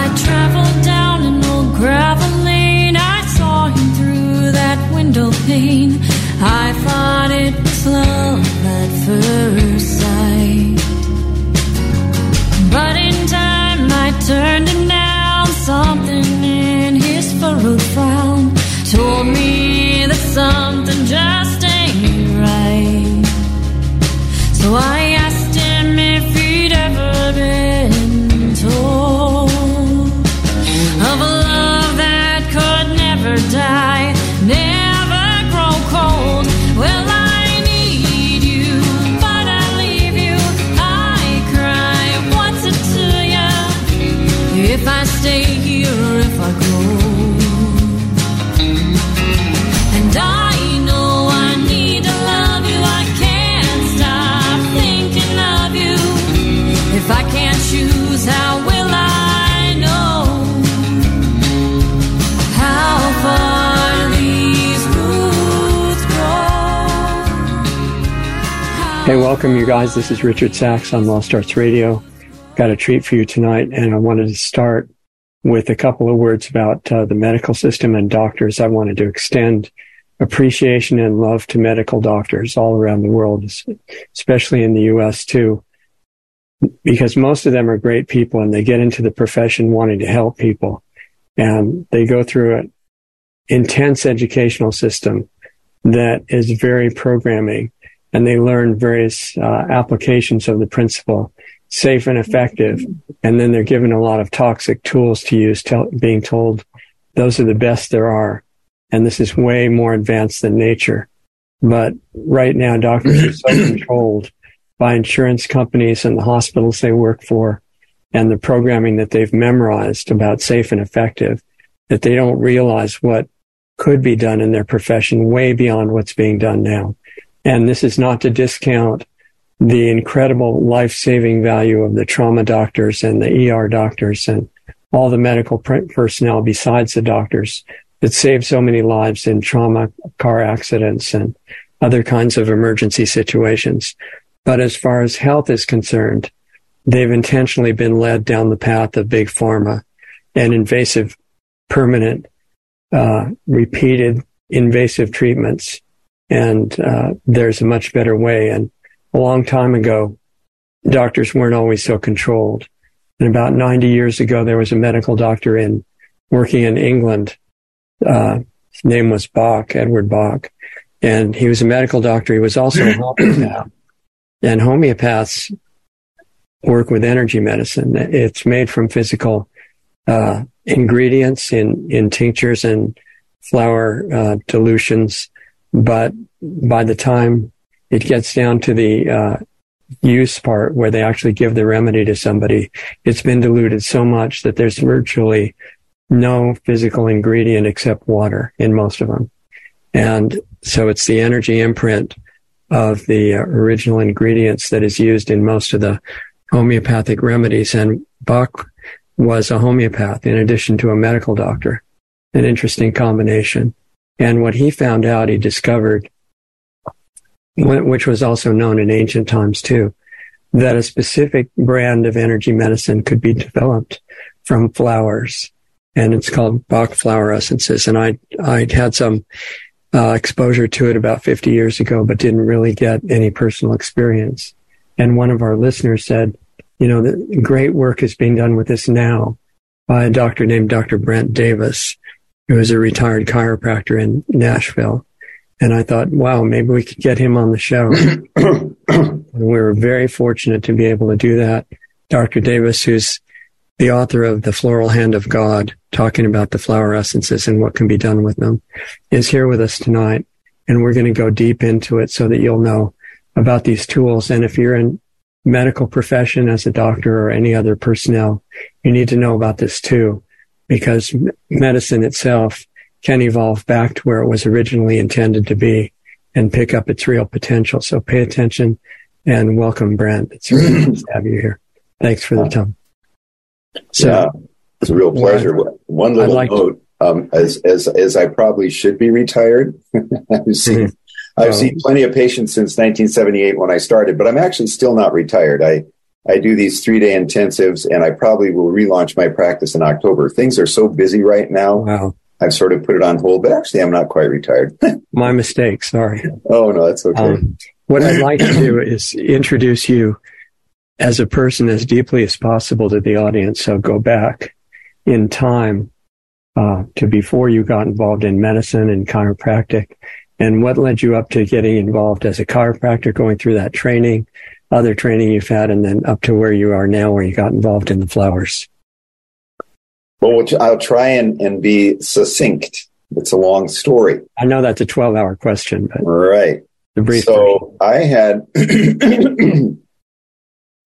I traveled down an old gravel lane. I saw him through that window pane. I thought it was love at first sight. But in time I turned him down. Something in his furrowed frown told me that something Hey, welcome, you guys. This is Richard Sacks on Lost Arts Radio. Got a treat for you tonight, and I wanted to start with a couple of words about uh, the medical system and doctors. I wanted to extend appreciation and love to medical doctors all around the world, especially in the U.S. too, because most of them are great people and they get into the profession wanting to help people, and they go through an intense educational system that is very programming and they learn various uh, applications of the principle, safe and effective. And then they're given a lot of toxic tools to use, tell, being told those are the best there are. And this is way more advanced than nature. But right now, doctors are so controlled by insurance companies and the hospitals they work for and the programming that they've memorized about safe and effective that they don't realize what could be done in their profession way beyond what's being done now. And this is not to discount the incredible life saving value of the trauma doctors and the ER doctors and all the medical personnel besides the doctors that save so many lives in trauma, car accidents, and other kinds of emergency situations. But as far as health is concerned, they've intentionally been led down the path of big pharma and invasive, permanent, uh, repeated invasive treatments and uh, there's a much better way. And a long time ago, doctors weren't always so controlled. And about 90 years ago, there was a medical doctor in working in England. Uh, his name was Bach, Edward Bach, and he was a medical doctor. He was also a homeopath. And homeopaths work with energy medicine. It's made from physical uh, ingredients in in tinctures and flower uh, dilutions but by the time it gets down to the uh, use part where they actually give the remedy to somebody, it's been diluted so much that there's virtually no physical ingredient except water in most of them. And so it's the energy imprint of the uh, original ingredients that is used in most of the homeopathic remedies. And Bach was a homeopath in addition to a medical doctor. An interesting combination. And what he found out, he discovered, which was also known in ancient times too, that a specific brand of energy medicine could be developed from flowers. And it's called Bach flower essences. And I, I had some uh, exposure to it about 50 years ago, but didn't really get any personal experience. And one of our listeners said, you know, great work is being done with this now by a doctor named Dr. Brent Davis who was a retired chiropractor in Nashville. And I thought, wow, maybe we could get him on the show. and we were very fortunate to be able to do that. Dr. Davis, who's the author of The Floral Hand of God, talking about the flower essences and what can be done with them, is here with us tonight. And we're going to go deep into it so that you'll know about these tools. And if you're in medical profession as a doctor or any other personnel, you need to know about this too because medicine itself can evolve back to where it was originally intended to be and pick up its real potential. So pay attention and welcome, Brent. It's really nice to have you here. Thanks for the time. So, yeah, it's a real pleasure. One little like note, um, as, as, as I probably should be retired, I've seen, mm-hmm. I've oh. seen plenty of patients since 1978 when I started, but I'm actually still not retired. I, I do these three day intensives, and I probably will relaunch my practice in October. Things are so busy right now. Wow. I've sort of put it on hold, but actually, I'm not quite retired. my mistake. Sorry. Oh no, that's okay. Um, what I'd like to do is introduce you as a person as deeply as possible to the audience. So go back in time uh, to before you got involved in medicine and chiropractic, and what led you up to getting involved as a chiropractor, going through that training, other training you've had, and then up to where you are now, where you got involved in the flowers. Well, I'll try and, and be succinct. It's a long story. I know that's a 12 hour question, but. Right. The brief so. I had, I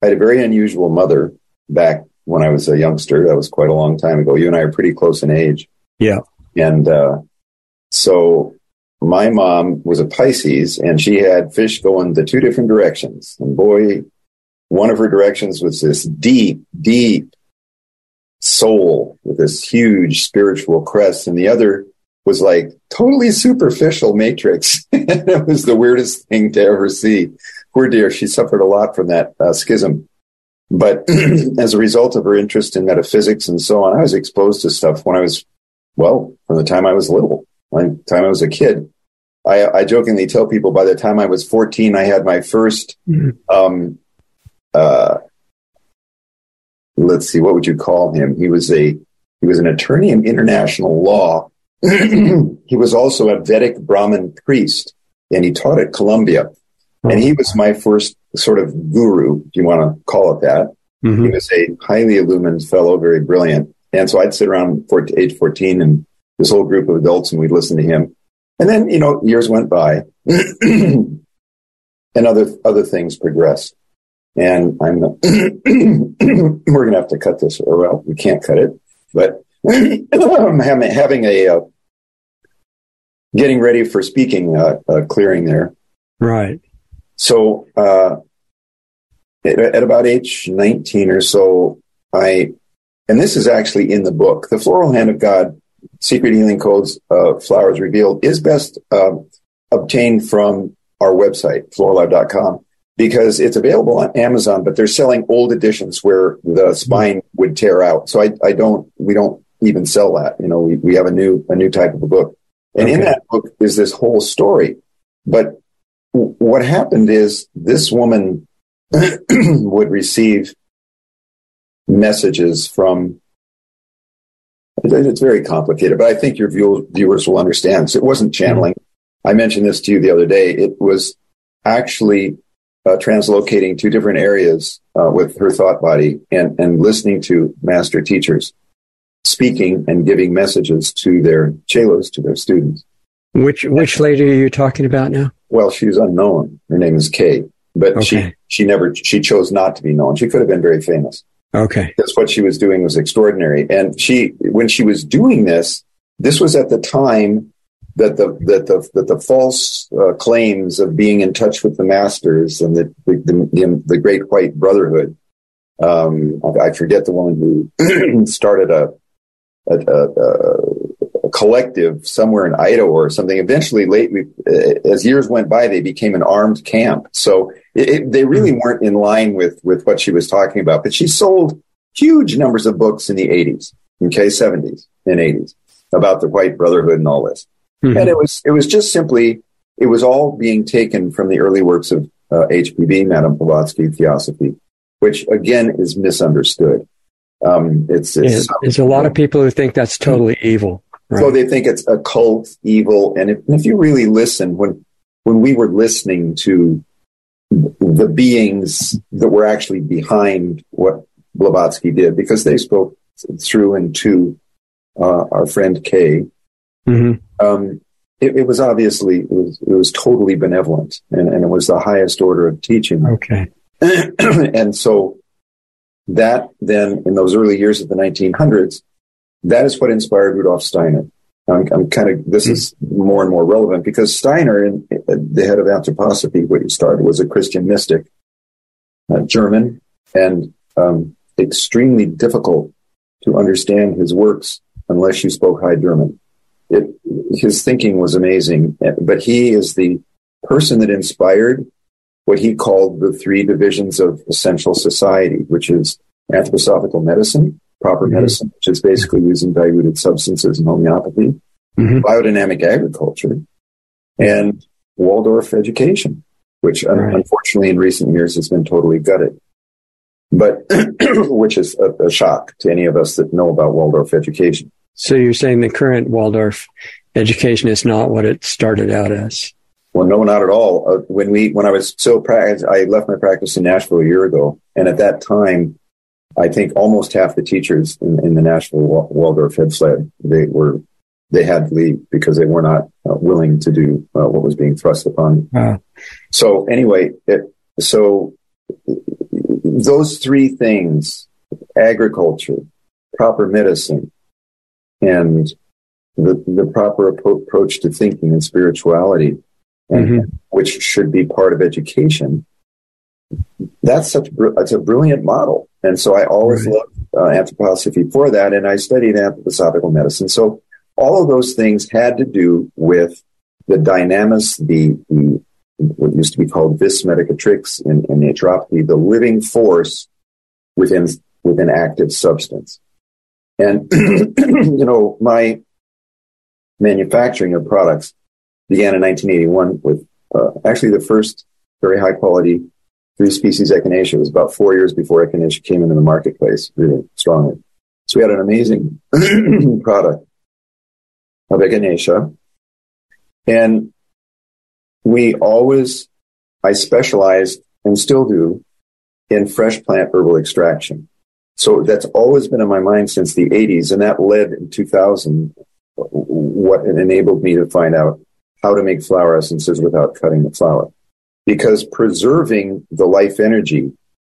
had a very unusual mother back when I was a youngster. That was quite a long time ago. You and I are pretty close in age. Yeah. And, uh, so my mom was a Pisces and she had fish going the two different directions. And boy, one of her directions was this deep, deep soul with this huge spiritual crest. And the other was like totally superficial matrix. it was the weirdest thing to ever see. Poor dear, she suffered a lot from that uh, schism. But as a result of her interest in metaphysics and so on, I was exposed to stuff when I was, well, from the time I was little, the time I was a kid. I, I jokingly tell people by the time I was 14, I had my 1st mm-hmm. um, uh, let's see, what would you call him? He was a, he was an attorney in international law he was also a Vedic Brahmin priest, and he taught at Columbia. And he was my first sort of guru, if you want to call it that. Mm-hmm. He was a highly illumined fellow, very brilliant. And so I'd sit around for age 14 and this whole group of adults and we'd listen to him. And then, you know, years went by and other, other things progressed. And I'm, we're going to have to cut this, or well, we can't cut it, but I'm having a, uh, getting ready for speaking uh, uh, clearing there. Right. So uh, at, at, about age 19 or so, I, and this is actually in the book, The Floral Hand of God, Secret Healing Codes, uh, Flowers Revealed, is best um, obtained from our website, floralive.com, because it's available on Amazon, but they're selling old editions where the spine would tear out. So I, I don't, we don't even sell that. You know, we, we have a new, a new type of a book. And okay. in that book is this whole story. But w- what happened is this woman would receive messages from it's very complicated, but I think your view, viewers will understand. So it wasn't channeling. Mm-hmm. I mentioned this to you the other day. It was actually uh, translocating two different areas uh, with her thought body and, and listening to master teachers speaking and giving messages to their chelas, to their students. Which which lady are you talking about now? Well, she's unknown. Her name is Kay, but okay. she she never she chose not to be known. She could have been very famous. Okay, because what she was doing was extraordinary. And she when she was doing this, this was at the time that the that the that the false uh, claims of being in touch with the masters and the the, the, the great white brotherhood. Um, I, forget the woman who started a a, a, a, collective somewhere in Idaho or something. Eventually, lately, as years went by, they became an armed camp. So it, it, they really hmm. weren't in line with with what she was talking about. But she sold huge numbers of books in the 80s, okay, 70s and 80s about the White Brotherhood and all this. Mm-hmm. And it was it was just simply it was all being taken from the early works of uh, HPB, Madame Blavatsky Theosophy, which again is misunderstood. Um, it's, it's yeah, there's a lot of people who think that's totally evil. Right? So they think it's occult, evil, and if, and if you really listen, when when we were listening to the beings that were actually behind what Blavatsky did, because they spoke through and to uh, our friend Kay, mm-hmm. um, it, it, was obviously it was, it was totally benevolent, and, and, it was the highest order of teaching. Okay, and so that then, in those early years of the 1900s, that is what inspired Rudolf Steiner. I'm, I'm kind of, this is more and more relevant because Steiner, in, the head of anthroposophy, what he started was a Christian mystic, uh, German, and um, extremely difficult to understand his works unless you spoke High German. It, his thinking was amazing, but he is the person that inspired what he called the three divisions of essential society, which is anthroposophical medicine, proper mm-hmm. medicine, which is basically using diluted substances and homeopathy, mm-hmm. biodynamic agriculture, and Waldorf education, which right. unfortunately in recent years has been totally gutted. But which is a, a shock to any of us that know about Waldorf education. So you're saying the current Waldorf education is not what it started out as? Well, no, not at all. Uh, when we, when I was so practice, I left my practice in Nashville a year ago, and at that time, I think almost half the teachers in, in the Nashville Waldorf had fled. They were, they had to leave because they were not uh, willing to do uh, what was being thrust upon. Wow. So anyway, it, so those three things: agriculture, proper medicine, and the, the proper approach to thinking and spirituality and, mm-hmm. which should be part of education. That's such that's a brilliant model, and so I always right. loved uh, anthroposophy for that, and I studied anthroposophical medicine. So all of those things had to do with the dynamis, the, the what used to be called vis medicatrix in, in naturopathy, the living force within within active substance. And you know, my manufacturing of products began in 1981 with uh, actually the first very high quality three species echinacea. It was about four years before echinacea came into the marketplace really strongly. So we had an amazing product of echinacea. And we always, I specialized and still do in fresh plant herbal extraction. So that's always been in my mind since the 80s. And that led in 2000, what enabled me to find out how to make flower essences without cutting the flower. Because preserving the life energy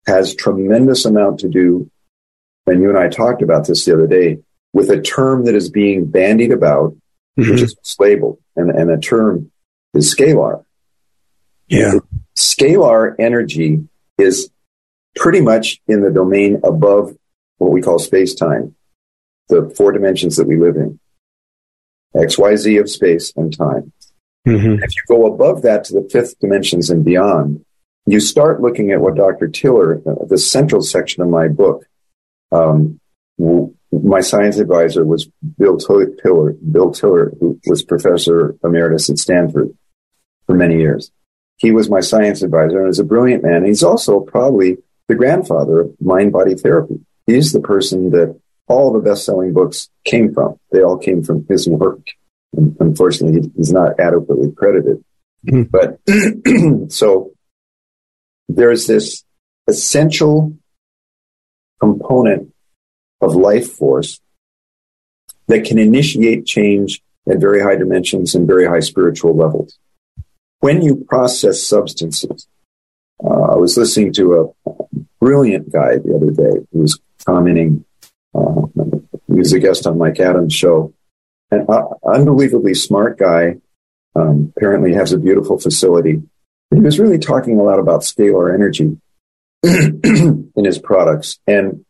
has tremendous amount to do, and you and I talked about this the other day, with a term that is being bandied about, mm-hmm. which is labeled, and, and a term is scalar. Yeah. Scalar energy is pretty much in the domain above what we call space time, the four dimensions that we live in. XYZ of space and time. Mm-hmm. If you go above that to the fifth dimensions and beyond, you start looking at what Dr. Tiller, uh, the central section of my book, um, my science advisor was Bill Tiller, Bill Tiller, who was professor emeritus at Stanford for many years. He was my science advisor and is a brilliant man. He's also probably the grandfather of mind body therapy. He's the person that all the best selling books came from. They all came from his work. Unfortunately, he's not adequately credited. Mm-hmm. But so there's this essential component of life force that can initiate change at very high dimensions and very high spiritual levels. When you process substances, uh, I was listening to a brilliant guy the other day who was commenting uh, he was a guest on Mike Adams' show. An uh, unbelievably smart guy. Um, apparently has a beautiful facility. He was really talking a lot about scalar energy in his products. And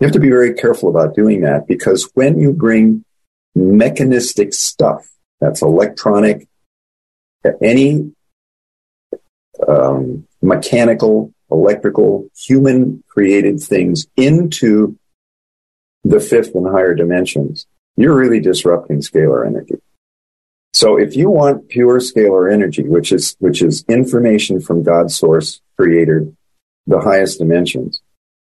you have to be very careful about doing that because when you bring mechanistic stuff, that's electronic, any um, mechanical, electrical, human created things into the fifth and higher dimensions, you're really disrupting scalar energy. So if you want pure scalar energy, which is, which is information from God's source creator, the highest dimensions,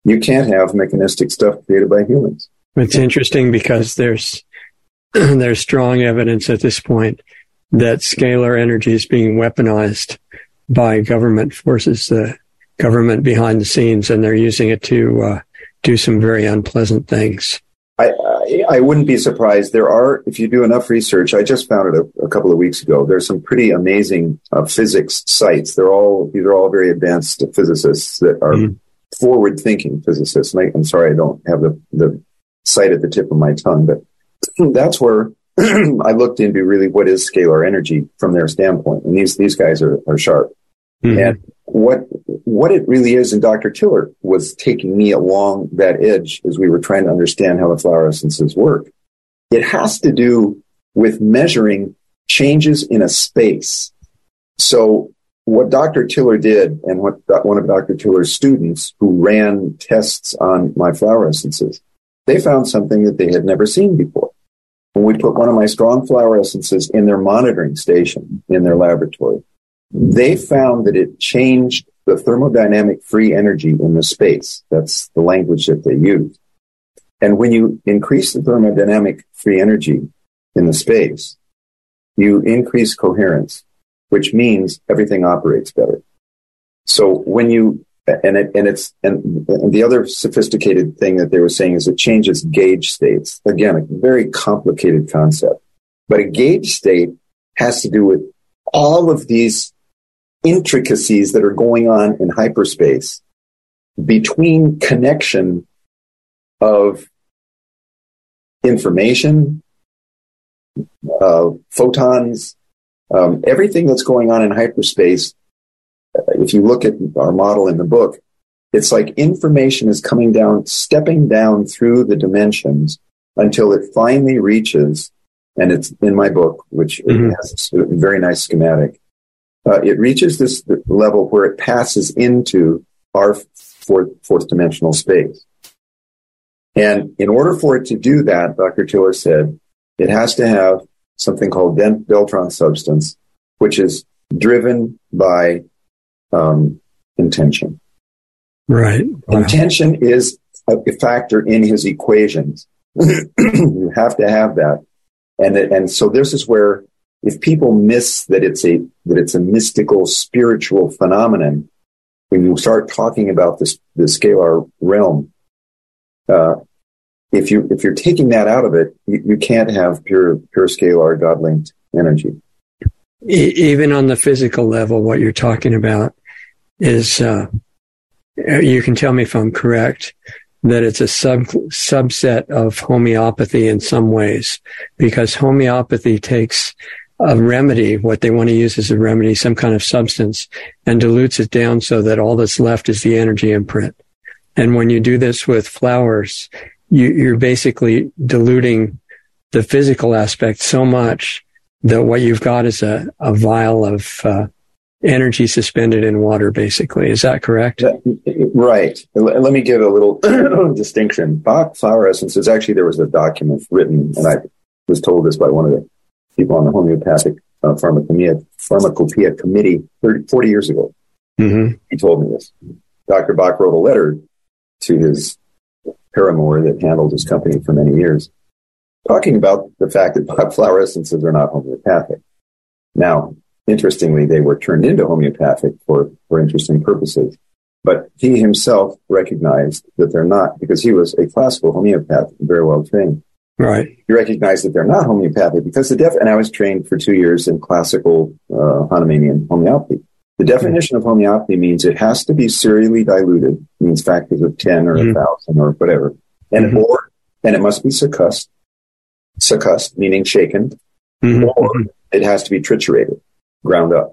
you can't have mechanistic stuff created by humans. It's interesting because there's, there's strong evidence at this point that scalar energy is being weaponized by government forces, the government behind the scenes, and they're using it to uh, do some very unpleasant things. I, I, I, wouldn't be surprised. There are, if you do enough research, I just found it a, a couple of weeks ago. There's some pretty amazing uh, physics sites. They're all, these are all very advanced physicists that are mm. forward thinking physicists. And I, am sorry, I don't have the, the site at the tip of my tongue, but that's where I looked into really what is scalar energy from their standpoint. And these, these guys are, are sharp. Mm-hmm. And what what it really is, and Dr. Tiller was taking me along that edge as we were trying to understand how the flower essences work. It has to do with measuring changes in a space. So what Dr. Tiller did and what one of Dr. Tiller's students who ran tests on my flower essences, they found something that they had never seen before. When we put one of my strong flower essences in their monitoring station in their laboratory, they found that it changed the thermodynamic free energy in the space. That's the language that they use. And when you increase the thermodynamic free energy in the space, you increase coherence, which means everything operates better. So when you and it, and it's and, and the other sophisticated thing that they were saying is it changes gauge states. Again, a very complicated concept, but a gauge state has to do with all of these intricacies that are going on in hyperspace between connection of information, uh, photons, um, everything that's going on in hyperspace. Uh, if you look at our model in the book, it's like information is coming down, stepping down through the dimensions until it finally reaches, and it's in my book, which mm-hmm. has a very nice schematic. Uh, it reaches this level where it passes into our fourth, fourth dimensional space. And in order for it to do that, Dr. Tiller said, it has to have something called deltron substance, which is driven by um, intention. Right. Wow. Intention is a factor in his equations. you have to have that. And, and so this is where if people miss that it's a, that it's a mystical spiritual phenomenon, when you start talking about this, the scalar realm, uh, if you if you're taking that out of it, you, you can't have pure pure scalar God linked energy. Even on the physical level, what you're talking about is uh, you can tell me if I'm correct that it's a sub subset of homeopathy in some ways because homeopathy takes a remedy, what they want to use as a remedy, some kind of substance, and dilutes it down so that all that's left is the energy imprint. And when you do this with flowers, you, are basically diluting the physical aspect so much that what you've got is a, a vial of uh, energy suspended in water, basically. Is that correct? Right. Let me give a little distinction. Bach flower essences, actually, there was a document written, and I was told this by one of the people on the homeopathic uh, pharmacopoeia, pharmacopoeia committee 30, 40 years ago. Mm-hmm. He told me this. Dr. Bach wrote a letter to his paramour that handled his company for many years, talking about the fact that flower essences are not homeopathic. Now, interestingly, they were turned into homeopathic for, for interesting purposes. But he himself recognized that they're not because he was a classical homeopath, very well trained. Right. You recognize that they're not homeopathic because the def, and I was trained for two years in classical, uh, Hahnemannian homeopathy. The definition of homeopathy means it has to be serially diluted, means factors of 10 or mm-hmm. a thousand or whatever. And mm-hmm. or, and it must be succussed, succussed, meaning shaken, mm-hmm. or mm-hmm. it has to be triturated, ground up.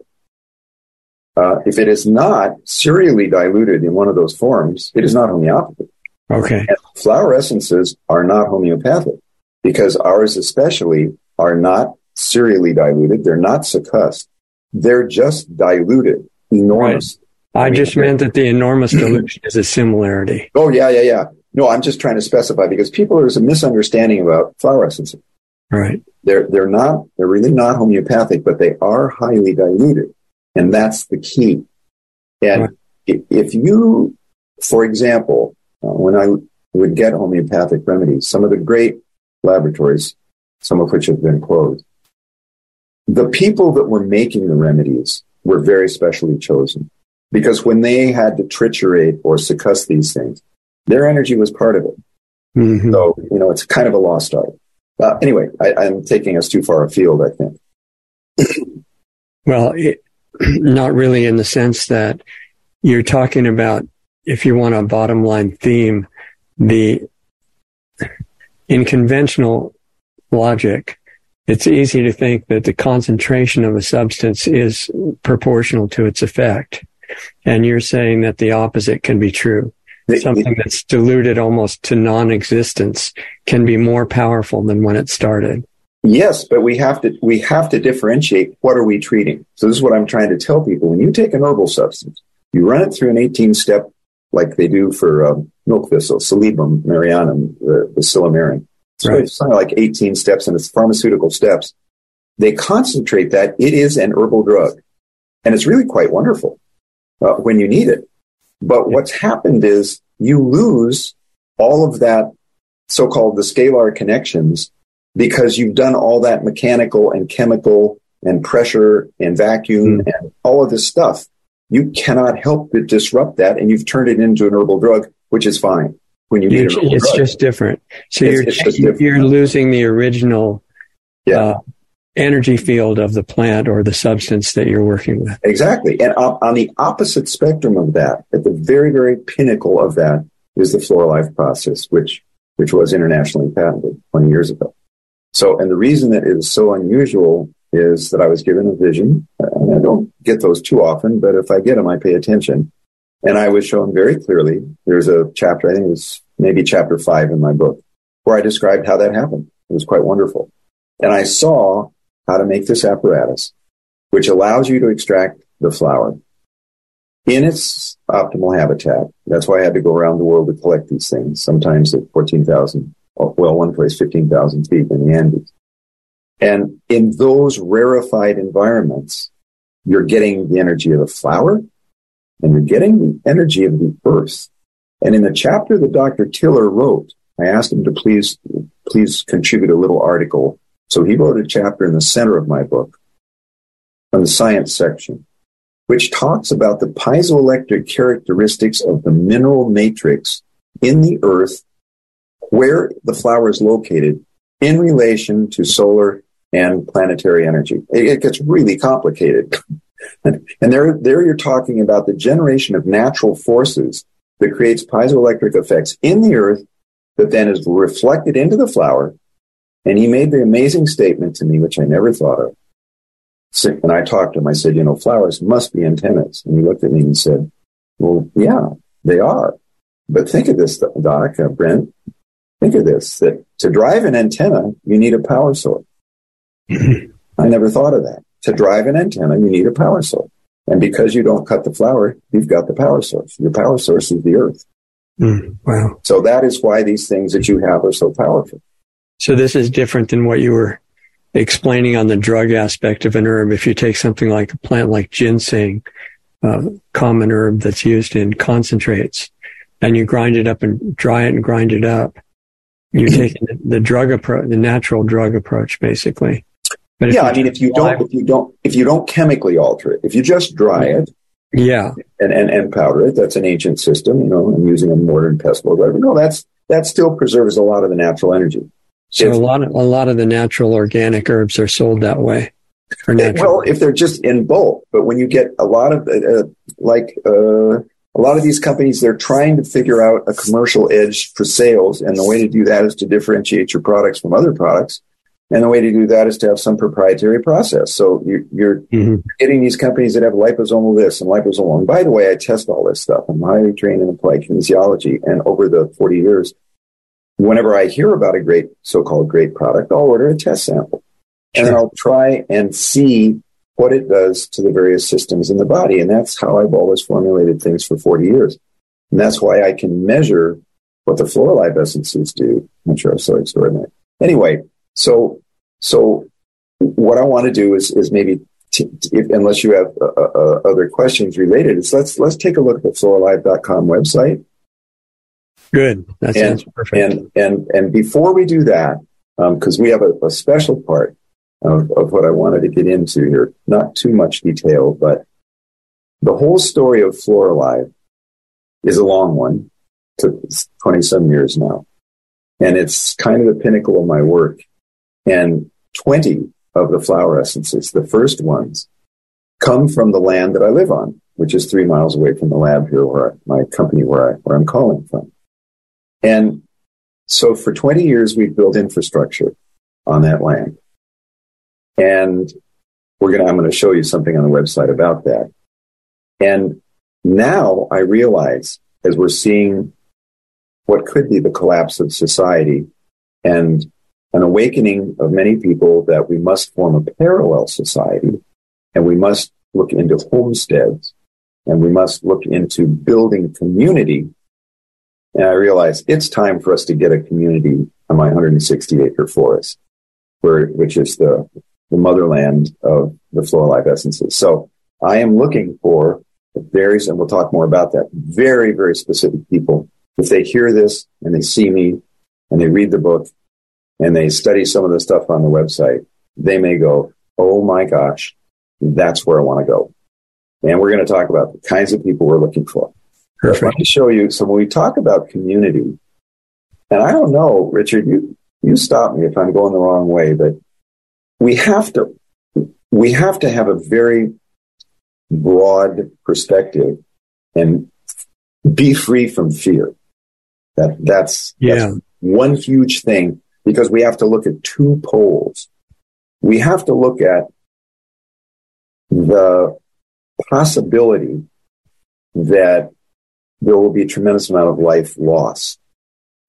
Uh, if it is not serially diluted in one of those forms, it is not homeopathy. Okay. And flower essences are not homeopathic because ours especially are not serially diluted. They're not succussed. They're just diluted enormously. Right. I, just meant that the enormous dilution is a similarity. Oh, yeah, yeah, yeah. No, I'm just trying to specify because people, there's a misunderstanding about flower essences. Right. They're, they're not, they're really not homeopathic, but they are highly diluted. And that's the key. And right. if, if you, for example, uh, when I would get homeopathic remedies, some of the great laboratories, some of which have been closed, the people that were making the remedies were very specially chosen because when they had to triturate or succuss these things, their energy was part of it. Mm-hmm. So, you know, it's kind of a lost art. Uh, anyway, I, am taking us too far afield, I think. well, it, not really in the sense that you're talking about, if you want a bottom line theme, the in conventional logic, it's easy to think that the concentration of a substance is proportional to its effect. And you're saying that the opposite can be true. Something that's diluted almost to non-existence can be more powerful than when it started. Yes, but we have to we have to differentiate what are we treating. So this is what I'm trying to tell people. When you take an herbal substance, you run it through an 18 step like they do for um, milk thistle, Silybum marianum, the, the silymarin. So right. it's something like 18 steps and it's pharmaceutical steps. They concentrate that it is an herbal drug. And it's really quite wonderful uh, when you need it. But what's happened is you lose all of that so-called the scalar connections because you've done all that mechanical and chemical and pressure and vacuum mm. and all of this stuff. You cannot help but disrupt that, and you've turned it into an herbal drug, which is fine when you need it. It's drug. just different. So it's, you're it's different. you're losing the original yeah. Uh, energy field of the plant or the substance that you're working with. Exactly. And on the opposite spectrum of that, at the very, very pinnacle of that, is the Floralive process, which which was internationally patented 20 years ago. So, and the reason that it is so unusual is that I was given a vision, and I don't get those too often, but if I get them, I pay attention. And I was shown very clearly, there's a chapter, I think it was maybe chapter five in my book, where I described how that happened. It was quite wonderful. And I saw how to make this apparatus, which allows you to extract the flower in its optimal habitat. That's why I had to go around the world to collect these things, sometimes at 14,000, well, one place 15,000 feet in the Andes. And in those rarefied environments, you're getting the energy of the flower and you're getting the energy of the earth. And in the chapter that Dr. Tiller wrote, I asked him to please, please contribute a little article. So he wrote a chapter in the center of my book on the science section which talks about the piezoelectric characteristics of the mineral matrix in the earth where the flower is located in relation to solar and planetary energy. It, gets really complicated. and there, there you're talking about the generation of natural forces that creates piezoelectric effects in the earth that then is reflected into the flower. And he made the amazing statement to me, which I never thought of. And I talked to him. I said, you know, flowers must be antennas. And he looked at me and said, well, yeah, they are. But think of this, Doc, uh, Brent. Think of this, that to drive an antenna, you need a power source. I never thought of that. To drive an antenna, you need a power source. And because you don't cut the flower, you've got the power source. Your power source is the earth. Mm, wow. So that is why these things that you have are so powerful. So this is different than what you were explaining on the drug aspect of an herb, if you take something like a plant like ginseng, uh, common herb that's used in concentrates, and you grind it up and dry it and grind it up, you're taking the drug approach, the natural drug approach, basically. But yeah, I mean, if you don't, if you don't, if you don't chemically alter it, if you just dry it, yeah, and and, and powder it, that's an ancient system. You know, I'm using a mortar and pestle or whatever. No, that's that still preserves a lot of the natural energy. So if, a lot of a lot of the natural organic herbs are sold that way. Well, if they're just in bulk, but when you get a lot of uh, like uh, a lot of these companies, they're trying to figure out a commercial edge for sales, and the way to do that is to differentiate your products from other products. And the way to do that is to have some proprietary process. So you're, you're mm-hmm. getting these companies that have liposomal this and liposomal. And by the way, I test all this stuff. I'm highly trained in applied kinesiology. And over the 40 years, whenever I hear about a great so-called great product, I'll order a test sample sure. and I'll try and see what it does to the various systems in the body. And that's how I've always formulated things for 40 years. And that's why I can measure what the Floralive essences do, which are so extraordinary. Anyway, so, so what I want to do is, is maybe T- if, unless you have uh, uh, other questions related, is let's let's take a look at the floralive.com website Good. That and, sounds perfect. And and and before we do that, because um, we have a, a, special part of, of what I wanted to get into here, not too much detail, but the whole story of Floralive is a long one. Took twenty some years now, and it's kind of the pinnacle of my work. And twenty of the flower essences, the first ones, come from the land that I live on, which is three miles away from the lab here, where I, my company where I where I'm calling from. And so for 20 years, we've built infrastructure on that land. And we're to, I'm going to show you something on the website about that. And now I realize as we're seeing what could be the collapse of society and an awakening of many people that we must form a parallel society and we must look into homesteads and we must look into building community. And I realized it's time for us to get a community on my 160 acre forest, where, which is the, the motherland of the Floralive Essences. So I am looking for various, and we'll talk more about that, very, very specific people. If they hear this and they see me and they read the book and they study some of the stuff on the website, they may go, Oh my gosh, that's where I want to go. And we're going to talk about the kinds of people we're looking for. Perfect. Let me show you. So when we talk about community, and I don't know, Richard, you, you stop me if I'm going the wrong way, but we have to, we have to have a very broad perspective and be free from fear. That that's, Yeah. that's one huge thing because we have to look at two poles. We have to look at the possibility that there will be a tremendous amount of life lost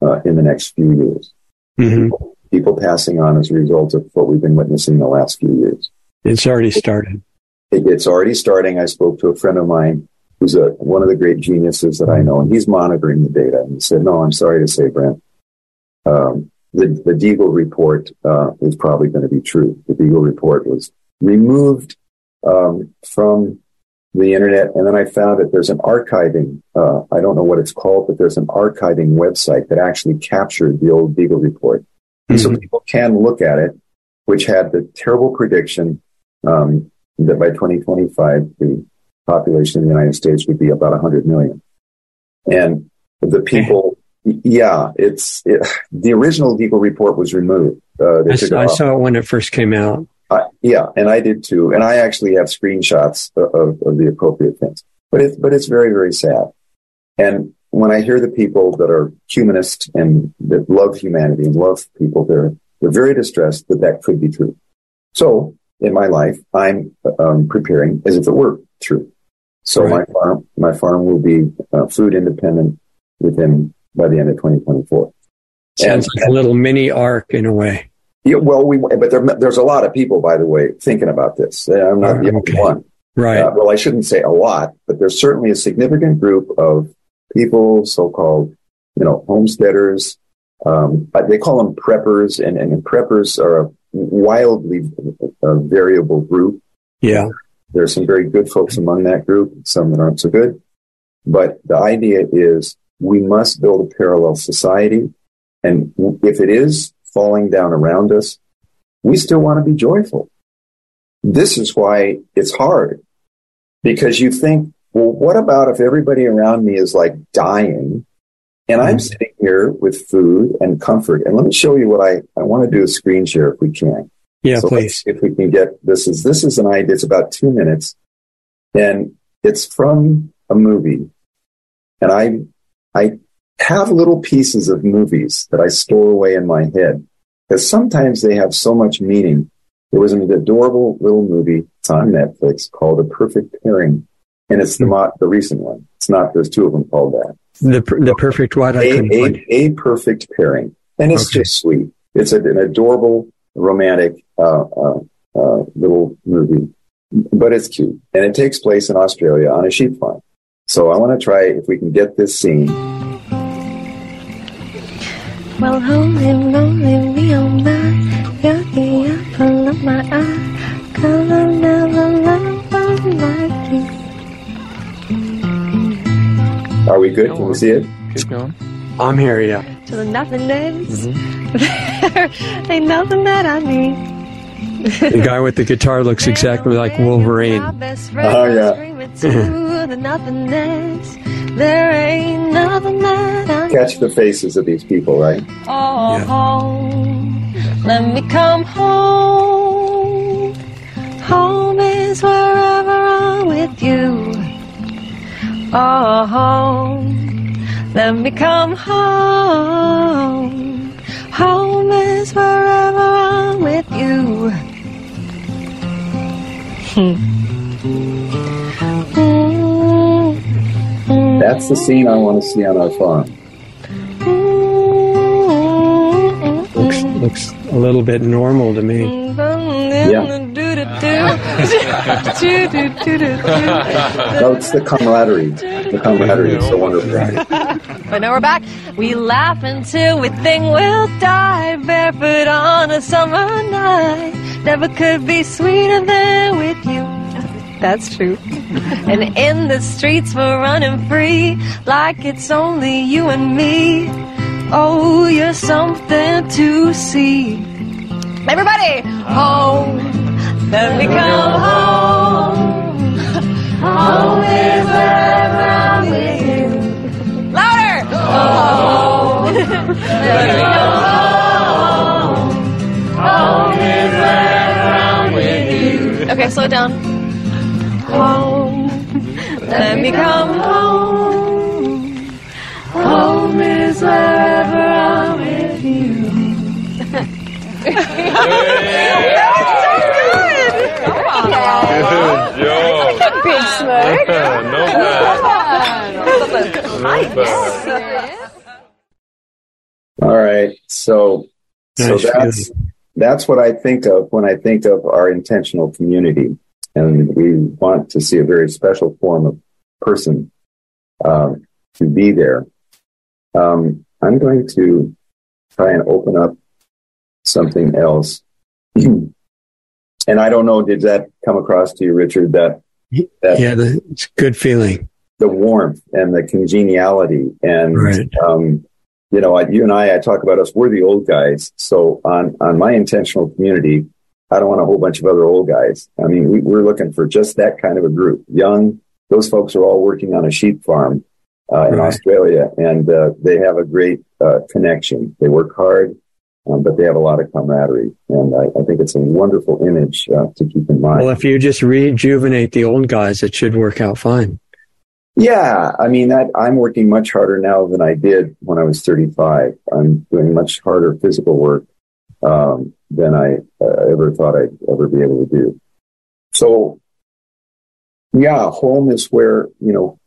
uh, in the next few years. hmm People passing on as a result of what we've been witnessing the last few years. It's already started. It, it's already starting. I spoke to a friend of mine who's a, one of the great geniuses that I know, and he's monitoring the data. And he said, "No, I'm sorry to say, Brent, um, the the Deagle report uh, is probably going to be true. The Deagle report was removed um, from the internet, and then I found that there's an archiving. Uh, I don't know what it's called, but there's an archiving website that actually captured the old Deagle report, and so people can look at it, which had the terrible prediction um, that by 2025 the population in the United States would be about 100 million, and the people. Yeah, it's it, the original Deagle report was removed. Uh, I, took s- it I saw it when it first came out. I, yeah, and I did too. And I actually have screenshots of, of, of the appropriate things. But it's but it's very very sad. And when I hear the people that are humanist and that love humanity and love people, they're they're very distressed that that could be true. So in my life, I'm um, preparing as if it were true. So Right. my farm my farm will be uh, food independent within by the end of 2024. Sounds like a little mini arc in a way. Yeah, well, we but there, there's a lot of people, by the way, thinking about this. I'm not the only one. Right. Uh, well, I shouldn't say a lot, but there's certainly a significant group of people, so-called, you know, homesteaders. Um, uh, they call them preppers, and, and preppers are a wildly uh, variable group. yeah. There are some very good folks among that group, some that aren't so good. But the idea is we must build a parallel society. And if it is falling down around us, we still want to be joyful. This is why it's hard because you think, well, what about if everybody around me is like dying and I'm Mhm. sitting here with food and comfort? And let me show you what I, I want to do a screen share if we can. Yeah, So please. if we can get this is this is an idea. It's about two minutes, and it's from a movie. And I I have little pieces of movies that I store away in my head because sometimes they have so much meaning. There was an adorable little movie. It's on Netflix called A Perfect Pairing, and it's the mo- the recent one. It's not. There's two of them called that The per- the perfect what I a, a, a perfect pairing. And it's Okay. just sweet. It's a, an adorable, romantic uh, uh, uh, little movie, but it's cute. And it takes place in Australia on a sheep farm. So I want to try if we can get this scene. Well, lonely, lonely, me on that. Yucky, apple of my eye. Cause I never loved one like you. Are we good? Can we see it? Keep going. I'm here, yeah. To the nothingness. Mm-hmm. there ain't nothing that I need. The guy with the guitar looks exactly like Wolverine. Oh, yeah. Screaming to the nothingness. There ain't nothing that I Catch the faces of these people, right? Oh, Yeah. home. Let me come home. Home is wherever I'm with you. Oh, home. Let me come home. Home is wherever I'm with you. Mm. That's the scene I want to see on our uh, farm. Looks looks a little bit normal to me. No, it's the camaraderie. The camaraderie is so wonderful. But now we're back. We laugh until we think we'll die. Barefoot on a summer night. Never could be sweeter than with you. That's true. And in the streets we're running free. Like it's only you and me. Oh, you're something to see. Everybody, home. Let me come home. Home is wherever I'm with you. Louder! Home. Let me come home. Home is wherever I'm with you. Okay, slow down. Home. Let me come home. Home is wherever I'm with you. that was so good! Come on. Good job. Big smirk. no bad. No bad. All right. So, so that's that's what I think of when I think of our intentional community, and we want to see a very special form of person um, to be there. Um, I'm going to try and open up something else, and I don't know. Did that come across to you, Richard? That that Yeah, the, it's a good feeling. the warmth and the congeniality and Right. um, you know I- you and I I talk about us we're the old guys so on on my intentional community I don't want a whole bunch of other old guys I mean we, we're looking for just that kind of a group young those folks are all working on a sheep farm uh, in Right. Australia and uh, they have a great uh, connection they work hard um, but they have a lot of camaraderie and I, I think it's a wonderful image uh, to keep in mind Well, if you just rejuvenate the old guys, it should work out fine. Yeah, I mean, I, I'm working much harder now than I did when I was 35. I'm doing much harder physical work um, than I uh, ever thought I'd ever be able to do. So, yeah, home is where you know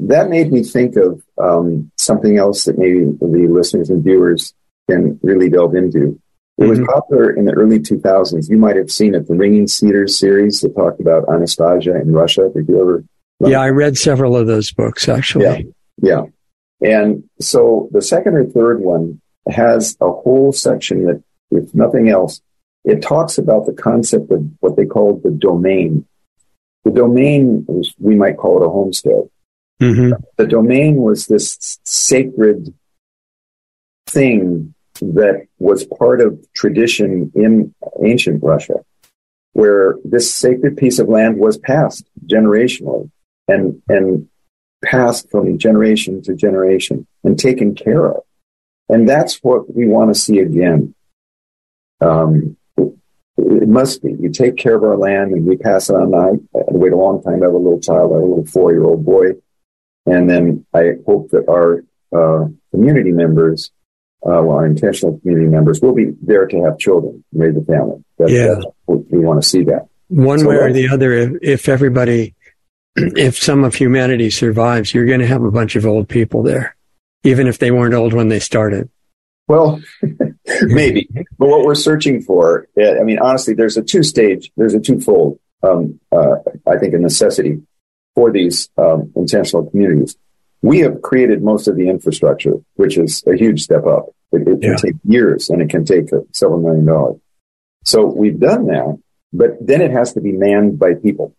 that made me think of um, something else that maybe the listeners and viewers can really delve into. It was Mhm. popular in the early 2000s. You might have seen it, the Ringing Cedars series that talked about Anastasia in Russia. Did you ever? Yeah, I read several of those books actually. Yeah. Yeah. And so the second or third one has a whole section that, if nothing else, it talks about the concept of what they call the domain. The domain, is, we might call it a homestead. hmm The domain was this sacred thing that was part of tradition in ancient Russia, where this sacred piece of land was passed generationally and, and passed from generation to generation and taken care of. And that's what we want to see again. Um, it, must be. We take care of our land and we pass it on. I, I wait a long time I have a little child, I have a little four year old boy. And then I hope that our uh, community members, uh, well, our intentional community members, will be there to have children, raise a family. That, Yeah. that's we want to see that. One So way or the other, if, if everybody, if some of humanity survives, you're going to have a bunch of old people there, even if they weren't old when they started. Well, maybe. But what we're searching for, I mean, honestly, there's a two stage, there's a twofold, um, uh, I think, a necessity for these um, intentional communities. We have created most of the infrastructure, which is a huge step up. It, it can Yeah. take years and it can take uh, several million dollars. So we've done that, but then it has to be manned by people.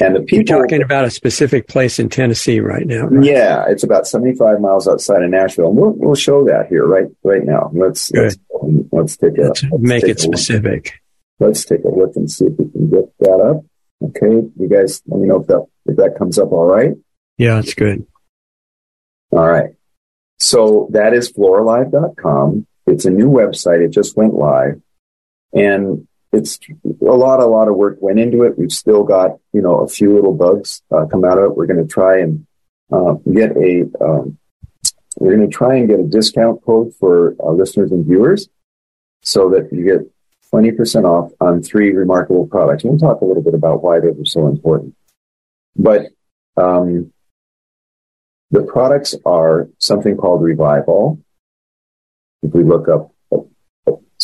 And the You're talking about a specific place in Tennessee right now. right? Yeah, it's about 75 miles outside of Nashville. And we'll, we'll show that here right right now. Let's let's, let's take a Let's let's make it a look. specific. Let's take a look and see if we can get that up. Okay, you guys, let me know if that if that comes up all right. Yeah, it's good. All right. So that is floralive.com. It's a new website. It just went live. And it's a lot, a lot of work went into it. We've still got, you know, a few little bugs uh, come out of it. We're going to try and uh, get a, um, we're going to try and get a discount code for uh, listeners and viewers so that you get 20% off on three remarkable products. We'll talk a little bit about why those are so important. But, um, the products are something called Revival. If we look up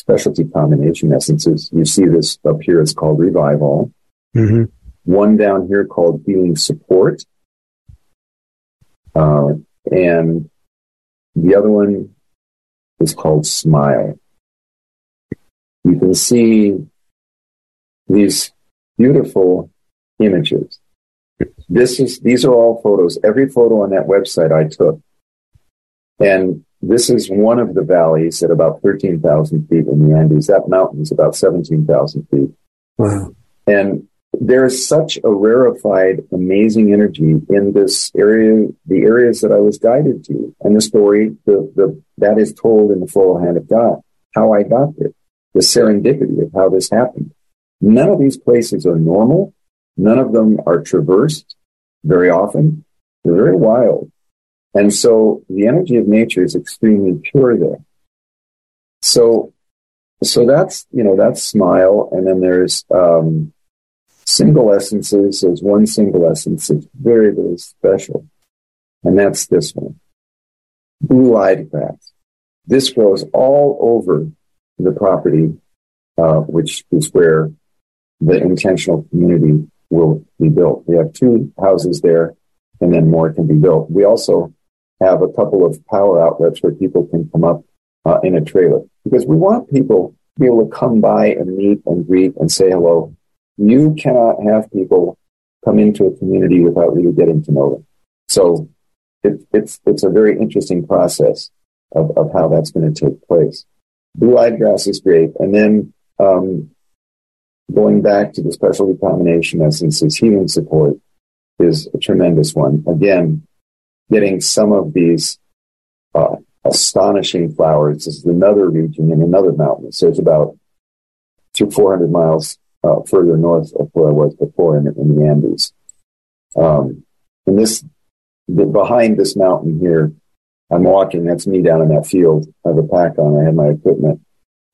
specialty combination essences. You see this up here. It's called Revival. hmm One down here called Healing Support. Uh, and the other one is called Smile. You can see these beautiful images. This is, these are all photos. Every photo on that website I took. And this is one of the valleys at about 13,000 feet in the Andes. That mountain is about 17,000 feet. Wow. And there's such a rarefied, amazing energy in this area, the areas that I was guided to. And the story, the, the, that is told in the Floral Hand of God, how I got there, the serendipity of how this happened. None of these places are normal. None of them are traversed very often. They're very wild. And so the energy of nature is extremely pure there. So, so that's, you know, that's smile. And then there's, um, single essences. There's one single essence that's very, very special. And that's this one. Blue-eyed grass. This grows all over the property, uh, which is where the intentional community will be built. We have two houses there and then more can be built. We also have a couple of power outlets where people can come up uh, in a trailer because we want people to be able to come by and meet and greet and say hello. You cannot have people come into a community without really getting to know them. So it, it's it's a very interesting process of, of how that's going to take place. Blue-eyed grass is great, and then um, going back to the specialty combination essences, healing support is a tremendous one. Again, getting some of these uh, astonishing flowers. This is another region in another mountain. So it's about through 400 miles uh, further north of where I was before in, in the Andes. Um, and this, the, behind this mountain here, I'm walking. That's me down in that field. I have a pack on. I have my equipment,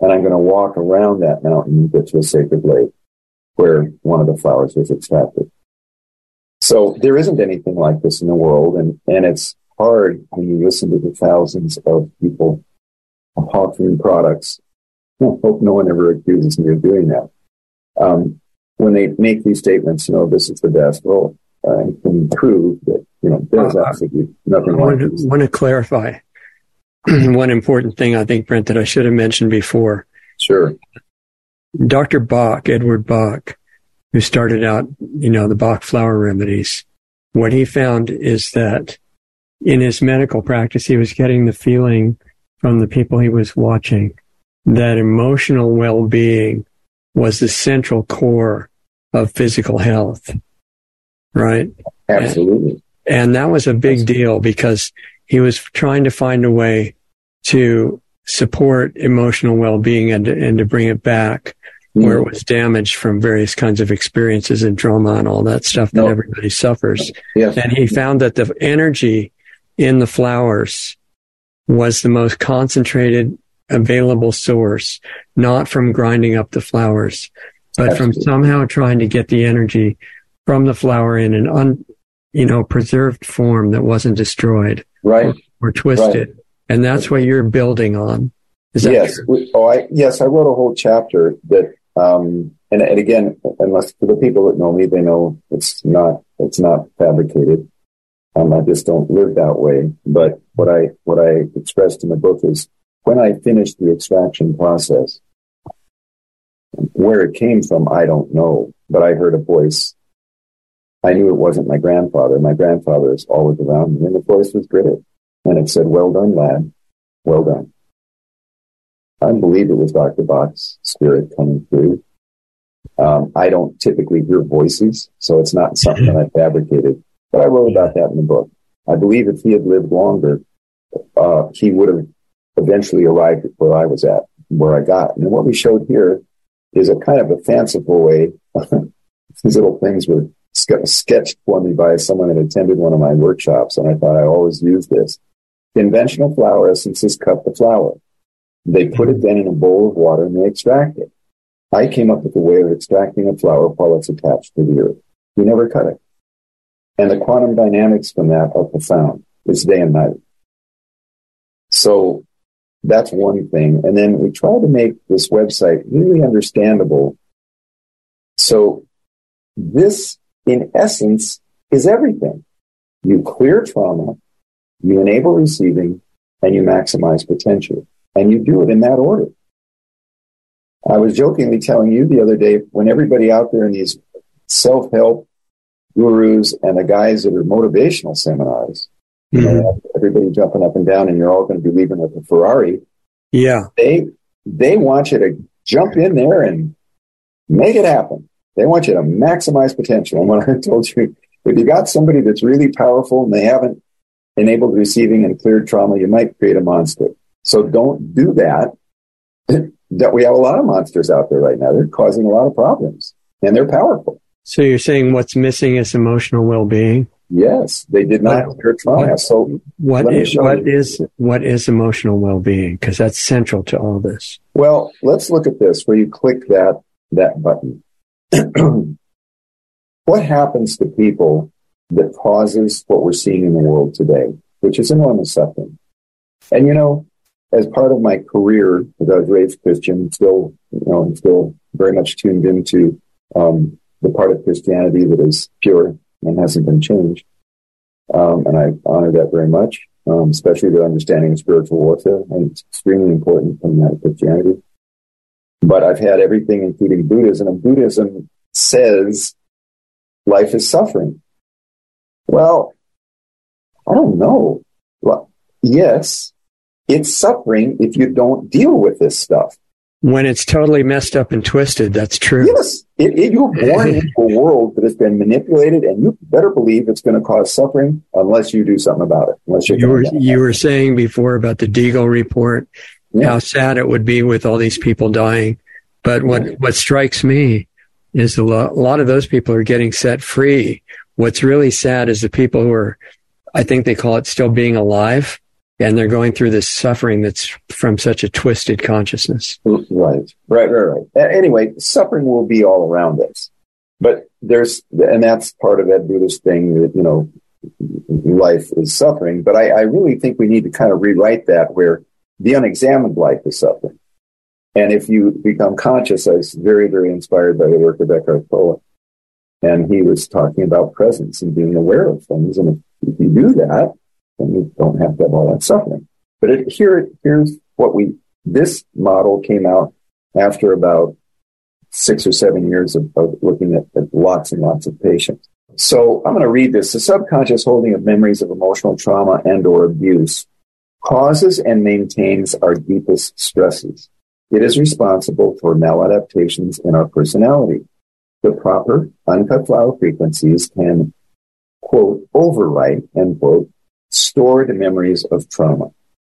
and I'm going to walk around that mountain and get to a sacred lake where one of the flowers was extracted. So there isn't anything like this in the world, and and it's hard when you listen to the thousands of people hawking products. I hope no one ever accuses me of doing that. Um, when they make these statements, you know, this is the best. Well, I can prove that you know there's Uh, absolutely nothing I like want to, want to clarify one important thing I think, Brent, that I should have mentioned before. Sure. Dr. Bach, Edward Bach, who started out, you know, the Bach flower remedies, what he found is that in his medical practice, he was getting the feeling from the people he was watching that emotional well-being was the central core of physical health. Right. Absolutely. And that was a big deal because he was trying to find a way to support emotional well-being and and to bring it back where it was damaged from various kinds of experiences and trauma and all that stuff that No. everybody suffers. Yes. And he found that the energy in the flowers was the most concentrated available source, not from grinding up the flowers, but from somehow trying to get the energy from the flower in an un, you know, preserved form that wasn't destroyed Right. or twisted. And that's what you're building on. Is that yes. We- Oh, I yes, I wrote a whole chapter that, um, and, and again, unless for the people that know me, they know it's not it's not fabricated. Um, I just don't live that way. But what I what I expressed in the book is when I finished the extraction process, where it came from, I don't know. But I heard a voice. I knew it wasn't my grandfather. My grandfather is always around me, and the voice was British, and it said, "Well done, lad. Well done." I believe it was Dr. Bach's spirit coming through. Um, I don't typically hear voices, so it's not something I fabricated. But I wrote about that in the book. I believe if he had lived longer, uh, he would have eventually arrived at where I was at, where I got. And what we showed here is a kind of a fanciful way. These little things were ske- sketched for me by someone that attended one of my workshops, and I thought I always use this. Conventional flower essences cut the flower. They put it then in a bowl of water and they extract it. I came up with a way of extracting a flower while it's attached to the earth. We never cut it. And the quantum dynamics from that are profound. It's day and night. So that's one thing. And then we try to make this website really understandable. So this, in essence, is everything. You clear trauma, you enable receiving, and you maximize potential. And you do it in that order. I was jokingly telling you the other day when everybody out there in these self help gurus and the guys that are motivational seminars, mm-hmm. you know, everybody jumping up and down, and you're all going to be leaving with a Ferrari. Yeah, they they want you to jump in there and make it happen. They want you to maximize potential. And when I told you, if you got somebody that's really powerful and they haven't enabled receiving and cleared trauma, you might create a monster. So don't do that. that we have a lot of monsters out there right now. They're causing a lot of problems and they're powerful. So you're saying what's missing is emotional well-being? Yes, they did not what, trauma. What, so what is, what is, what is emotional well-being? Because that's central to all this. Well, let's look at this where you click that that button. what happens to people that causes what we're seeing in the world today, which is enormous suffering? And you know, as part of my career, as I was raised Christian, still, you know, I'm still very much tuned into um, the part of Christianity that is pure and hasn't been changed. Um, and I honor that very much, um, especially the understanding of spiritual warfare, and it's extremely important from that Christianity. But I've had everything, including Buddhism, and Buddhism says life is suffering. Well, I don't know. Well, yes, it's suffering if you don't deal with this stuff. When it's totally messed up and twisted, that's true. Yes. It, it, you're born into a world that has been manipulated, and you better believe it's going to cause suffering unless you do something about it. Unless you were, you were saying before about the Deagel report, yeah. how sad it would be with all these people dying. But what, what strikes me is a lot, a lot of those people are getting set free. What's really sad is the people who are, I think they call it still being alive and they're going through this suffering that's from such a twisted consciousness. Right, right, right, right. Anyway, suffering will be all around us, but there's, and that's part of that Buddhist thing that you know, life is suffering. But I, I really think we need to kind of rewrite that where the unexamined life is suffering. And if you become conscious, I was very, very inspired by the work of Eckhart Tolle. And he was talking about presence and being aware of things. And if, if you do that, and you don't have to have all that suffering. But it, here, here's what we, this model came out after about six or seven years of, of looking at, at lots and lots of patients. So I'm going to read this. The subconscious holding of memories of emotional trauma and or abuse causes and maintains our deepest stresses. It is responsible for maladaptations in our personality. The proper uncut flower frequencies can, quote, overwrite, end quote, store the memories of trauma,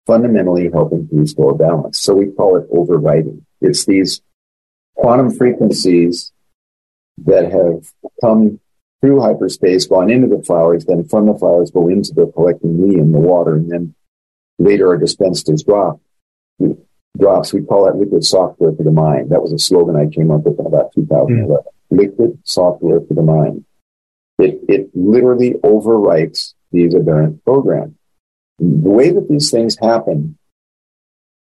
fundamentally helping to restore balance. So we call it overwriting. It's these quantum frequencies that have come through hyperspace, gone into the flowers, then from the flowers go into the collecting medium, the water, and then later are dispensed as drop, drops. We call that liquid software for the mind. That was a slogan I came up with in about 2011. Mm. Liquid software for the mind. It, it literally overwrites these aberrant programs. The way that these things happen,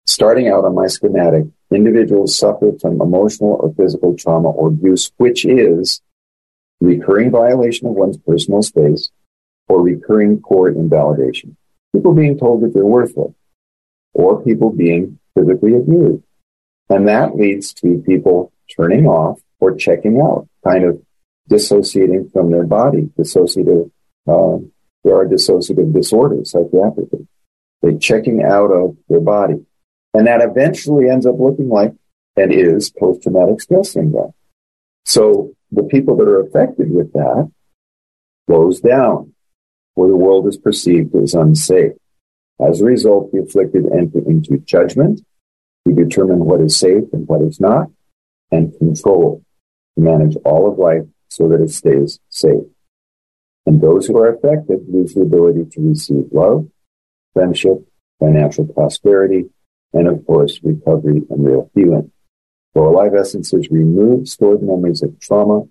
starting out on my schematic, individuals suffer from emotional or physical trauma or abuse, which is recurring violation of one's personal space or recurring core invalidation. People being told that they're worthless or people being physically abused. And that leads to people turning off or checking out, kind of dissociating from their body, dissociative um, there are dissociative disorders, psychiatrically. They're checking out of their body. And that eventually ends up looking like and is post-traumatic stress syndrome. So the people that are affected with that close down where the world is perceived as unsafe. As a result, the afflicted enter into judgment to determine what is safe and what is not, and control to manage all of life so that it stays safe. And those who are affected lose the ability to receive love, friendship, financial prosperity, and of course, recovery and real healing. Floralive Essences remove stored memories of trauma,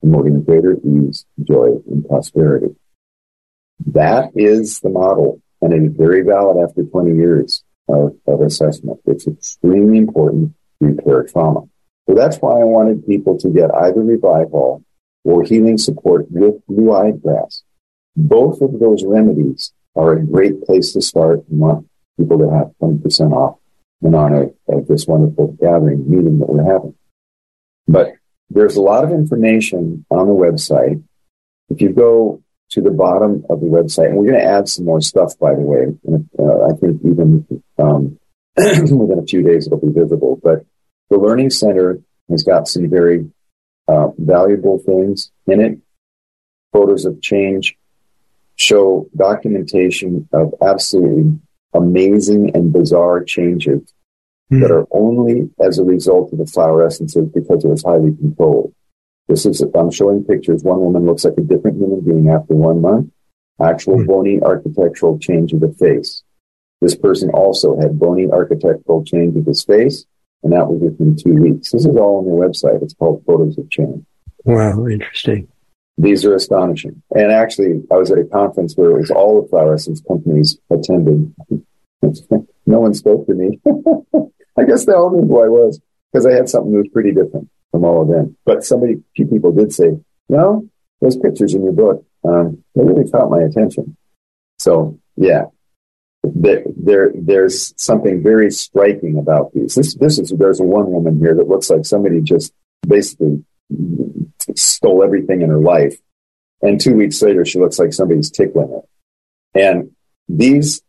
promoting greater ease, joy, and prosperity. That is the model, and it is very valid after 20 years. of, of assessment. It's extremely important to repair trauma. So that's why I wanted people to get either Revival or healing support with blue-eyed grass. Both of those remedies are a great place to start. and want people to have 20% off in honor of this wonderful gathering meeting that we're having. But there's a lot of information on the website. If you go to the bottom of the website, and we're going to add some more stuff, by the way. And, uh, I think even um, within a few days it'll be visible. But the Learning Center has got some very uh, valuable things in it. Photos of change show documentation of absolutely amazing and bizarre changes mm. that are only as a result of the flower essences because it was highly controlled. This is, I'm showing pictures. One woman looks like a different human being after one month. Actual mm. bony architectural change of the face. This person also had bony architectural change of his face, and that was within two weeks. This is all on their website. It's called Photos of Change. Wow, interesting. These are astonishing. And actually, I was at a conference where it was all the flower essence companies attended. no one spoke to me. I guess they all knew who I was because I had something that was pretty different from all of them. But somebody, few people did say, no, those pictures in your book, um, they really caught my attention. So yeah, there, there, there's something very striking about these. This, this is, there's one woman here that looks like somebody just basically stole everything in her life. And two weeks later, she looks like somebody's tickling her. And these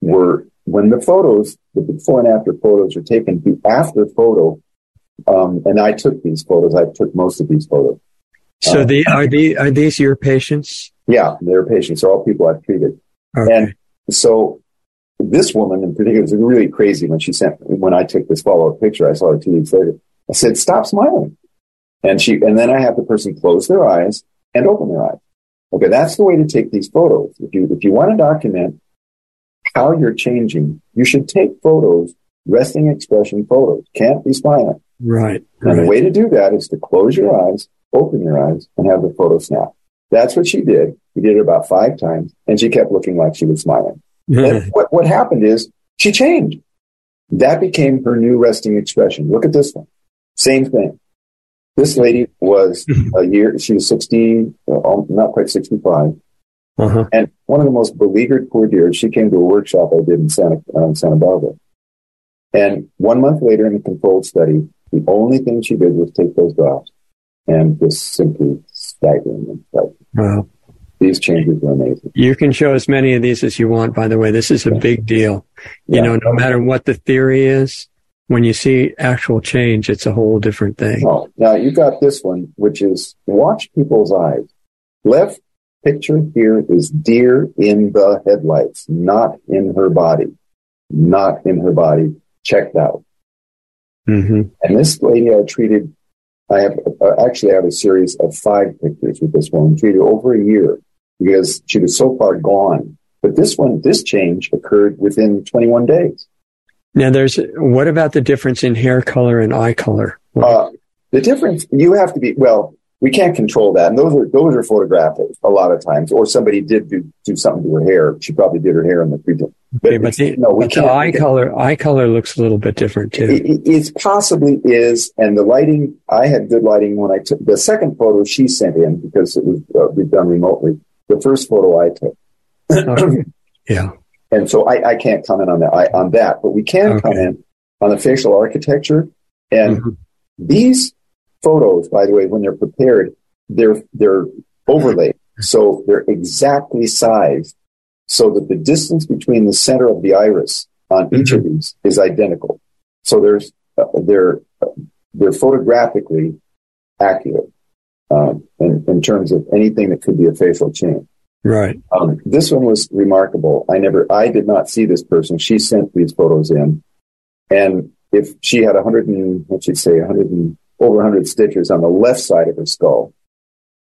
were when the photos, the before and after photos are taken, the after photo, um, and I took these photos. I took most of these photos. So uh, the are the are these your patients? Yeah, they're patients. They're all people I've treated. Okay. And so this woman in particular was really crazy when she sent when I took this follow up picture. I saw her two weeks later. I said, "Stop smiling," and she and then I have the person close their eyes and open their eyes. Okay, that's the way to take these photos. If you if you want to document how you're changing, you should take photos, resting expression photos. Can't be smiling. Right. And right. the way to do that is to close your eyes, open your eyes, and have the photo snap. That's what she did. We did it about five times, and she kept looking like she was smiling. What, what happened is she changed. That became her new resting expression. Look at this one. Same thing. This lady was a year, she was 60, not quite 65. Uh-huh. And one of the most beleaguered poor dears, she came to a workshop I did in Santa, uh, Santa Barbara. And one month later in the controlled study, the only thing she did was take those drops and just simply staggering them. Wow. These changes were amazing. You can show as many of these as you want, by the way. This is a big deal. You yeah. know, no matter what the theory is, when you see actual change, it's a whole different thing. Oh, now you got this one, which is watch people's eyes. Left picture here is deer in the headlights, not in her body, not in her body, checked out. Mm-hmm. And this lady I treated, I have uh, actually I have a series of five pictures with this woman, treated over a year because she was so far gone. But this one, this change occurred within 21 days. Now, there's what about the difference in hair color and eye color? Uh, the difference, you have to be well we can't control that. And those are those are photographic a lot of times. Or somebody did do, do something to her hair. She probably did her hair in the previous. But, okay, but the, no, we can't. eye color eye color looks a little bit different too. It, it, possibly is, and the lighting. I had good lighting when I took the second photo she sent in because it was uh, done remotely. The first photo I took. okay. Yeah. And so I, I can't comment on that I, on that, but we can okay. comment on the facial architecture and mm-hmm. these photos, by the way, when they're prepared, they're, they're overlaid. So they're exactly sized so that the distance between the center of the iris on each mm-hmm. of these is identical. So there's, uh, they're, uh, they're photographically accurate um, in, in terms of anything that could be a facial change. Right. Um, this one was remarkable. I never, I did not see this person. She sent these photos in, and if she had a hundred and what she'd say, a hundred and over 100 stitches on the left side of her skull.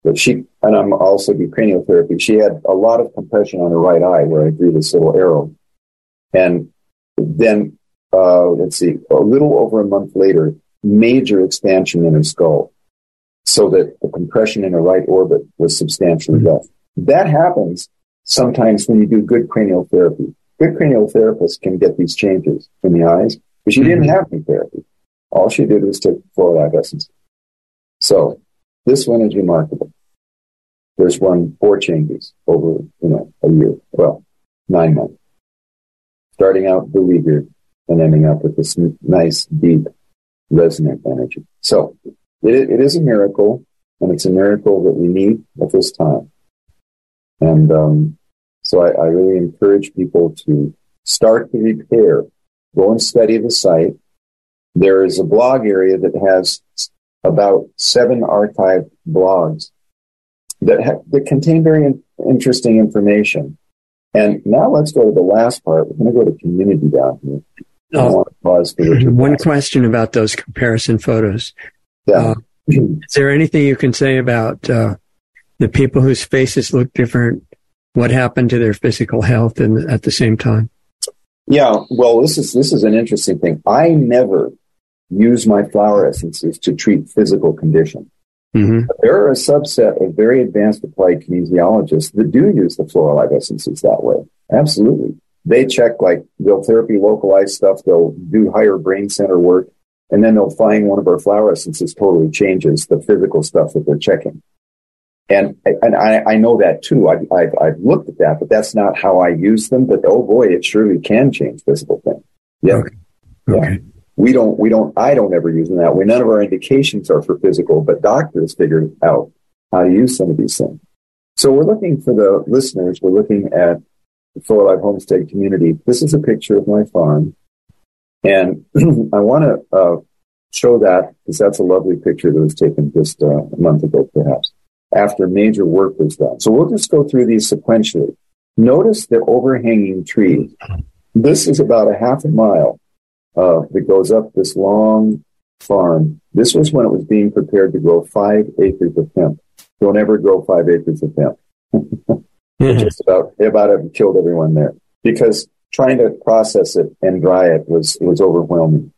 But she, and I'm also do cranial therapy. She had a lot of compression on her right eye where I drew this little arrow. And then, uh, let's see, a little over a month later, major expansion in her skull so that the compression in her right orbit was substantially mm-hmm. less. That happens sometimes when you do good cranial therapy. good cranial therapists can get these changes in the eyes, but she didn't mm-hmm. have any therapy. All she did was take Floralive essence. So this one is remarkable. There's one four changes over, you know, a year. Well, nine months. Starting out beleaguered and ending up with this nice, deep, resonant energy. So it, it is a miracle, and it's a miracle that we need at this time. And um, so I, I really encourage people to start the repair. Go and study the site. There is a blog area that has about seven archived blogs that, ha- that contain very in- interesting information. And now let's go to the last part. We're going to go to community down here. I Oh. want to pause for Richard. One question about those comparison photos. Yeah. Uh, is there anything you can say about uh, the people whose faces look different? What happened to their physical health in, at the same time? Yeah, well, this is this is an interesting thing. I never use my flower essences to treat physical condition. hmm there are a subset of very advanced applied kinesiologists that do use the floral essences that way. Absolutely. They check like they'll therapy localized stuff, they'll do higher brain center work, and then they'll find one of our flower essences totally changes the physical stuff that they're checking. And, and I, I know that too. I've, I've, I've looked at that, but that's not how I use them. But oh boy, it surely can change physical things. Yeah. Okay. Yeah. Okay. We don't, we don't, I don't ever use them that way. None of our indications are for physical, but doctors figured out how to use some of these things. So we're looking for the listeners. We're looking at the Floralive Homestead community. This is a picture of my farm. And I want to uh, show that because that's a lovely picture that was taken just uh, a month ago, perhaps, after major work was done. So we'll just go through these sequentially. Notice the overhanging trees. This is about a half a mile uh, that goes up this long farm. This was when it was being prepared to grow five acres of hemp. Don't ever grow five acres of hemp. Mhm. Just about, about have killed everyone there because trying to process it and dry it was, was overwhelming.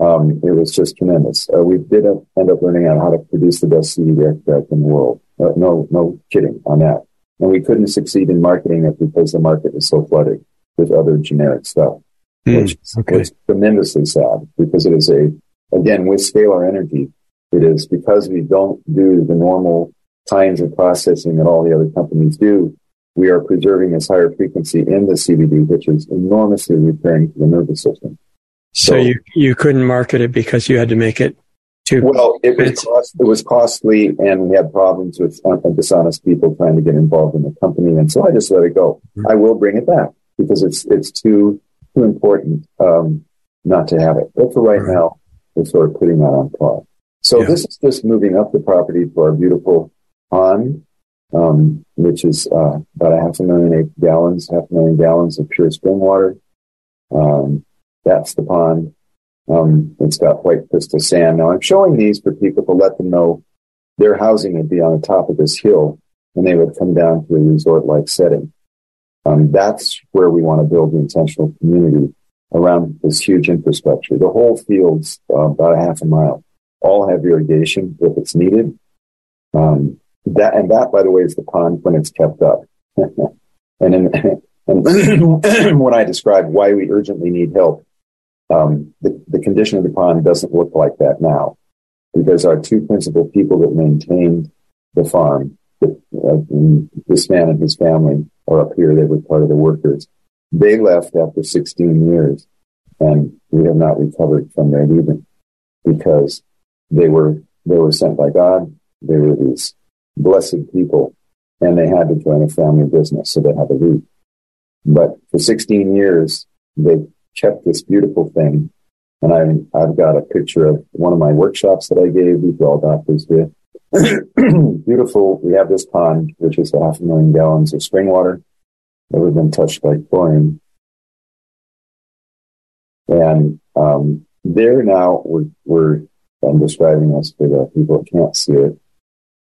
Um, it was just tremendous. Uh, we did end up learning out how to produce the best CBD extract in the world. Uh, no, no kidding on that. And we couldn't succeed in marketing it because the market was so flooded with other generic stuff Mm, which okay. was tremendously sad because it is a, again, with scalar energy, it is because we don't do the normal kinds of processing that all the other companies do. We are preserving this higher frequency in the CBD, which is enormously repairing to the nervous system. So So- you you couldn't market it because you had to make it too. Well, it was cost, it was costly, and we had problems with uh, dishonest people trying to get involved in the company, and so I just let it go. Mhm. I will bring it back because it's it's too too important um, not to have it. But for right Right. now, we're sort of putting that on pause. So Yeah. this is just moving up the property to our beautiful pond, um, which is uh, about a half a million gallons, half a million gallons of pure spring water. Um, that's the pond. Um, it's got white crystal sand. Now I'm showing these for people to let them know their housing would be on the top of this hill and they would come down to a resort-like setting. Um, that's where we want to build the intentional community around this huge infrastructure. The whole field's uh, about a half a mile. All have irrigation if it's needed. Um, that and that, by the way, is the pond when it's kept up. and in, and when I describe why we urgently need help, um, the, the condition of the pond doesn't look like that now because our two principal people that maintained the farm, the, uh, this man and his family are up here. They were part of the workers. They left after 16 years and we have not recovered from their leaving because they were, they were sent by God. They were these blessed people and they had to join a family business. So they had to leave. But for 16 years, they kept this beautiful thing. And I'm, I've got a picture of one of my workshops that I gave. These all doctors did. beautiful. We have this pond, which is a half a million gallons of spring water. Never been touched by chlorine. And um, there now, we're, we're, I'm describing this for the people who can't see it.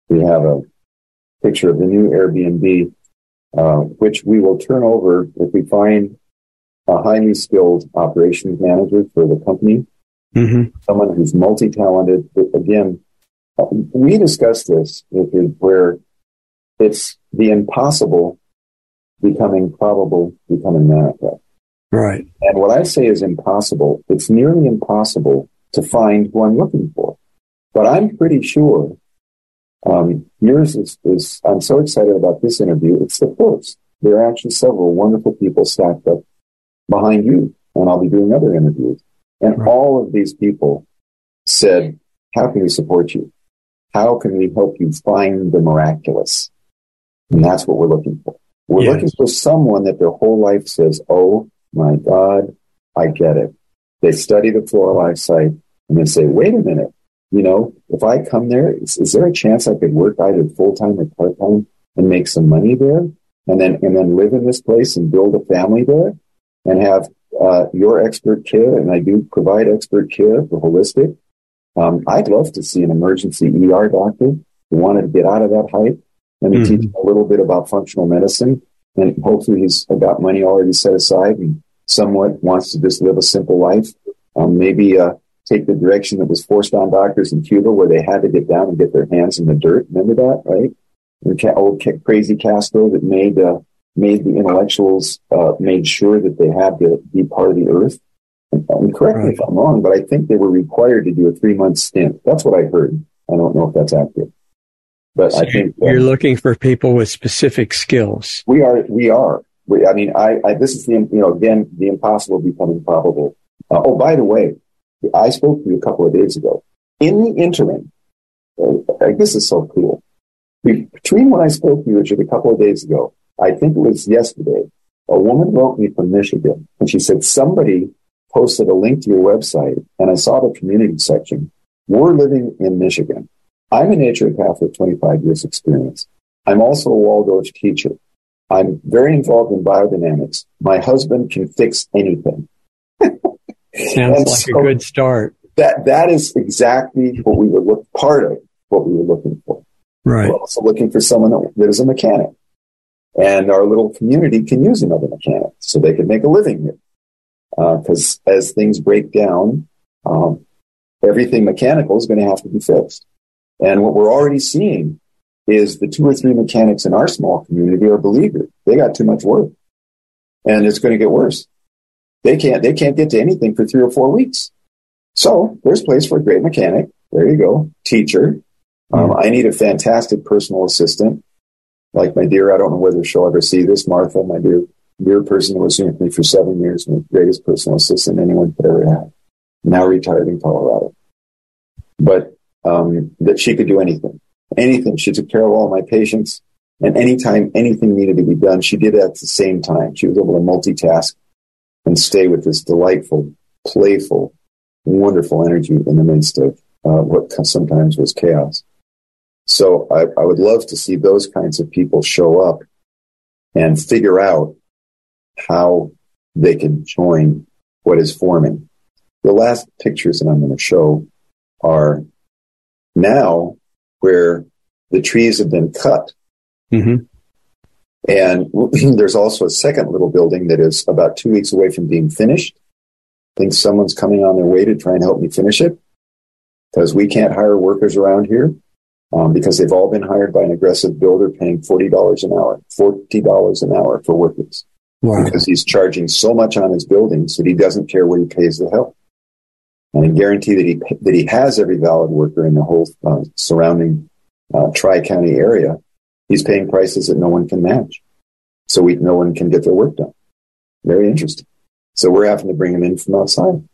We have a picture of the new Airbnb, uh, which we will turn over if we find a highly skilled operations manager for the company, hmm someone who's multi-talented. Again, uh, we discussed this where it's the impossible becoming probable, becoming manifest. Right. And what I say is impossible. It's nearly impossible to find who I'm looking for. But I'm pretty sure um, yours is, is, I'm so excited about this interview. It's the first. There are actually several wonderful people stacked up behind you, and I'll be doing other interviews. And Right. all of these people said, how can we support you? How can we help you find the miraculous? And that's what we're looking for. We're Yes. looking for someone that their whole life says, Oh my God, I get it. They study the Floralive site and they say, wait a minute, you know, if I come there, is, is there a chance I could work either full time or part time and make some money there? And then, and then live in this place and build a family there and have, uh, your expert care. And I do provide expert care for holistic. Um, I'd love to see an emergency ER doctor who wanted to get out of that hype and Mhm. teach him a little bit about functional medicine. And hopefully he's got money already set aside and somewhat wants to just live a simple life. Um, maybe, uh, take the direction that was forced on doctors in Cuba where they had to get down and get their hands in the dirt. Remember that, right? And ca- old ca- crazy Castro that made, uh, made the intellectuals, uh, made sure that they had to be part of the earth. And, and correct me if I'm wrong, but I think they were required to do a three month stint. That's what I heard. I don't know if that's accurate, but I think uh, You're looking for people with specific skills. we are, we are. We, I mean, I, I, this is the, you know, again, the impossible becoming probable. Uh, oh, by the way, I spoke to you a couple of days ago. In the interim, this is so cool. Between when I spoke to you, Richard, a couple of days ago, I think it was yesterday, a woman wrote me from Michigan and she said, somebody posted a link to your website and I saw the community section. We're living in Michigan. I'm a naturopath with 25 years experience. I'm also a Waldorf teacher. I'm very involved in biodynamics. My husband can fix anything. Sounds And like so- a good start. That that is exactly what we were look part of what we were looking for. Right. We're also looking for someone that, that is a mechanic, and our little community can use another mechanic so they can make a living here. Because as things break down, um, everything mechanical is going to have to be fixed. And what we're already seeing is the two or three mechanics in our small community are beleaguered. They got too much work, and it's going to get worse. They can't they can't get to anything for three or four weeks. So there's place for a great mechanic. There you go, teacher. Um, I need a fantastic personal assistant, like my dear. I don't know whether she'll ever see this, Martha, my dear dear person who was with me for seven years, my greatest personal assistant anyone could ever have. Now retired in Colorado, but um, that she could do anything, anything. She took care of all my patients, and anytime anything needed to be done, she did it at the same time. She was able to multitask and stay with this delightful, playful, wonderful energy in the midst of uh, what sometimes was chaos. So I, I would love to see those kinds of people show up and figure out how they can join what is forming. The last pictures that I'm going to show are now where the trees have been cut. hmm And there's also a second little building that is about two weeks away from being finished. I think someone's coming on their way to try and help me finish it because we can't hire workers around here um, because they've all been hired by an aggressive builder paying $40 an hour, $40 an hour for workers Wow. because he's charging so much on his buildings that he doesn't care what he pays the help. And I guarantee that he that he has every valid worker in the whole uh, surrounding uh, tri county area. He's paying prices that no one can match, so we no one can get their work done. Very interesting. So we're having to bring him in from outside.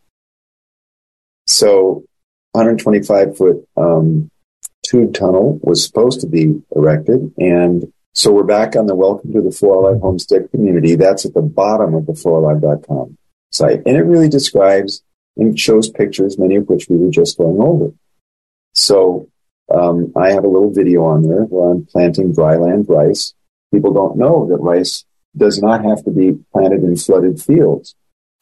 So, 125 foot um, tube tunnel was supposed to be erected, and so we're back on the Welcome to the Floralive Homestead community. That's at the bottom of the floralive.com site. And it really describes and shows pictures, many of which we were just going over. So um, I have a little video on there where I'm planting dryland rice. People don't know that rice does not have to be planted in flooded fields.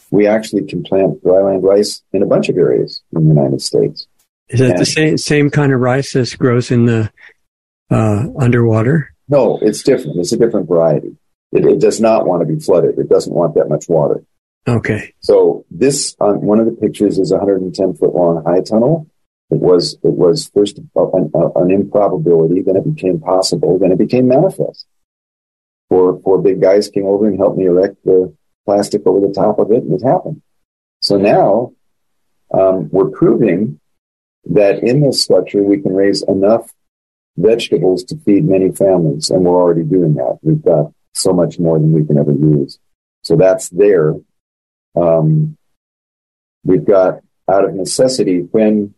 We actually can plant dryland rice in a bunch of areas in the United States. Is that Yeah. the same same kind of rice that grows in the uh, underwater? No, it's different. It's a different variety. It, it does not want to be flooded. It doesn't want that much water. Okay. So this on one of the pictures is a 110 foot long high tunnel. It was it was first an, an improbability, then it became possible, then it became manifest. Four four big guys came over and helped me erect the plastic over the top of it, and it happened. So now um, we're proving that in this structure we can raise enough vegetables to feed many families, and we're already doing that. We've got so much more than we can ever use. So that's there. Um, we've got out of necessity when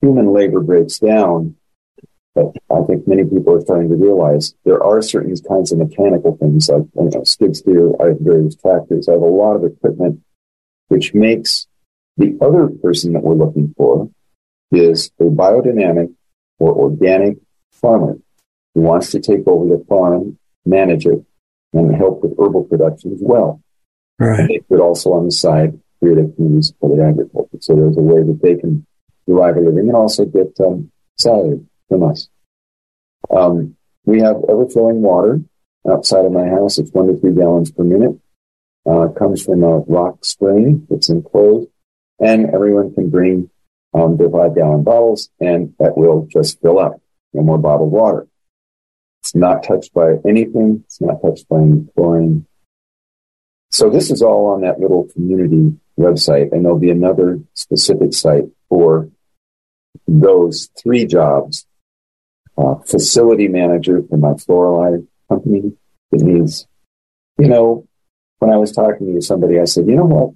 human labor breaks down. But I think many people are starting to realize there are certain kinds of mechanical things like you know, skid steer. I have various tractors. I have a lot of equipment which makes the other person that we're looking for is a biodynamic or organic farmer who wants to take over the farm, manage it, and help with herbal production as well. Right. They could also on the side create a community supported agriculture. So there's a way that they can derive a living and also get um, salary from us. Um, we have ever-flowing water outside of my house. It's one to three gallons per minute. Uh, comes from a rock spring that's enclosed, and everyone can bring um, their five gallon bottles, and that will just fill up. No more bottled water. It's not touched by anything. It's not touched by any chlorine. So this is all on that little community website, and there'll be another specific site for those three jobs. Uh, facility manager for my Floralive company. It means, you know, when I was talking to somebody, I said, you know what?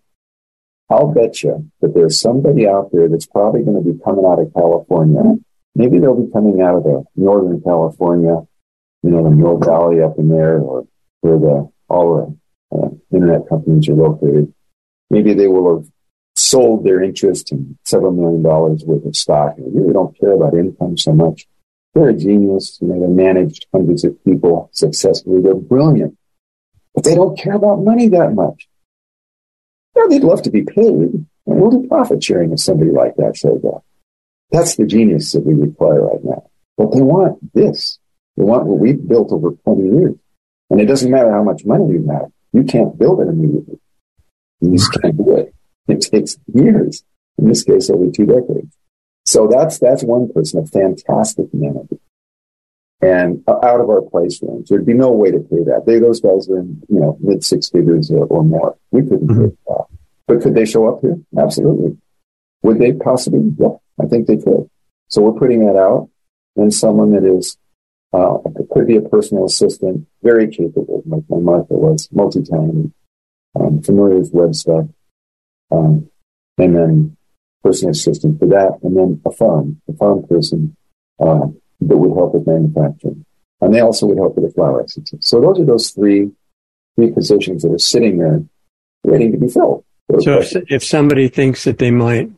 I'll bet you that there's somebody out there that's probably going to be coming out of California. Maybe they'll be coming out of the Northern California, you know, the Mill Valley up in there or where the, all the uh, internet companies are located. Maybe they will have sold their interest in several million dollars worth of stock They really don't care about income so much. They're a genius. You know, they managed hundreds of people successfully. They're brilliant, but they don't care about money that much. Yeah, they'd love to be paid. And we'll do profit sharing if somebody like that shows up. That's the genius that we require right now. But they want this. They want what we've built over 20 years. And it doesn't matter how much money you have. You can't build it immediately. You just can't do it. It takes years. In this case, over two decades. So that's that's one person, a fantastic manager, and out of our price range. There'd be no way to pay that. They those guys are in you know mid six figures or, or, more. We couldn't mm-hmm. pay that. But could they show up here? Absolutely. Would they possibly? Yeah, I think they could. So we're putting that out, and someone that is uh, could be a personal assistant, very capable, like my Martha was, multi-talented, um, familiar with web stuff, um, and then personal assistant for that, and then a farm, a farm person uh, that would help with manufacturing, and they also would help with the flower essence. So those are those three three positions that are sitting there waiting to be filled. So if, if somebody thinks that they might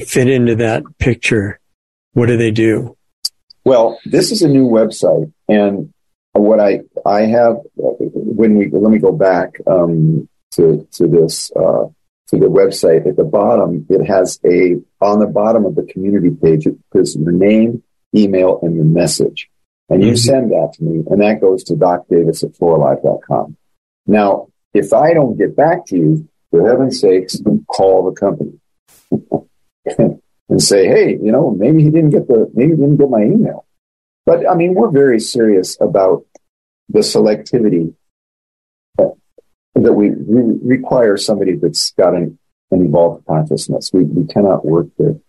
fit into that picture, what do they do? Well, this is a new website, and what I I have when we let me go back um, to to this. Uh, to the website, at the bottom, it has a, on the bottom of the community page, it puts your name, email, and your message. And you mm-hmm. send that to me, and that goes to docdavis at floralive.com. Now, if I don't get back to you, for heaven's sakes, call the company and say, hey, you know, maybe he didn't get the, maybe he didn't get my email. But I mean, we're very serious about the selectivity that we, we require somebody that's got an, an evolved consciousness. We, we cannot work with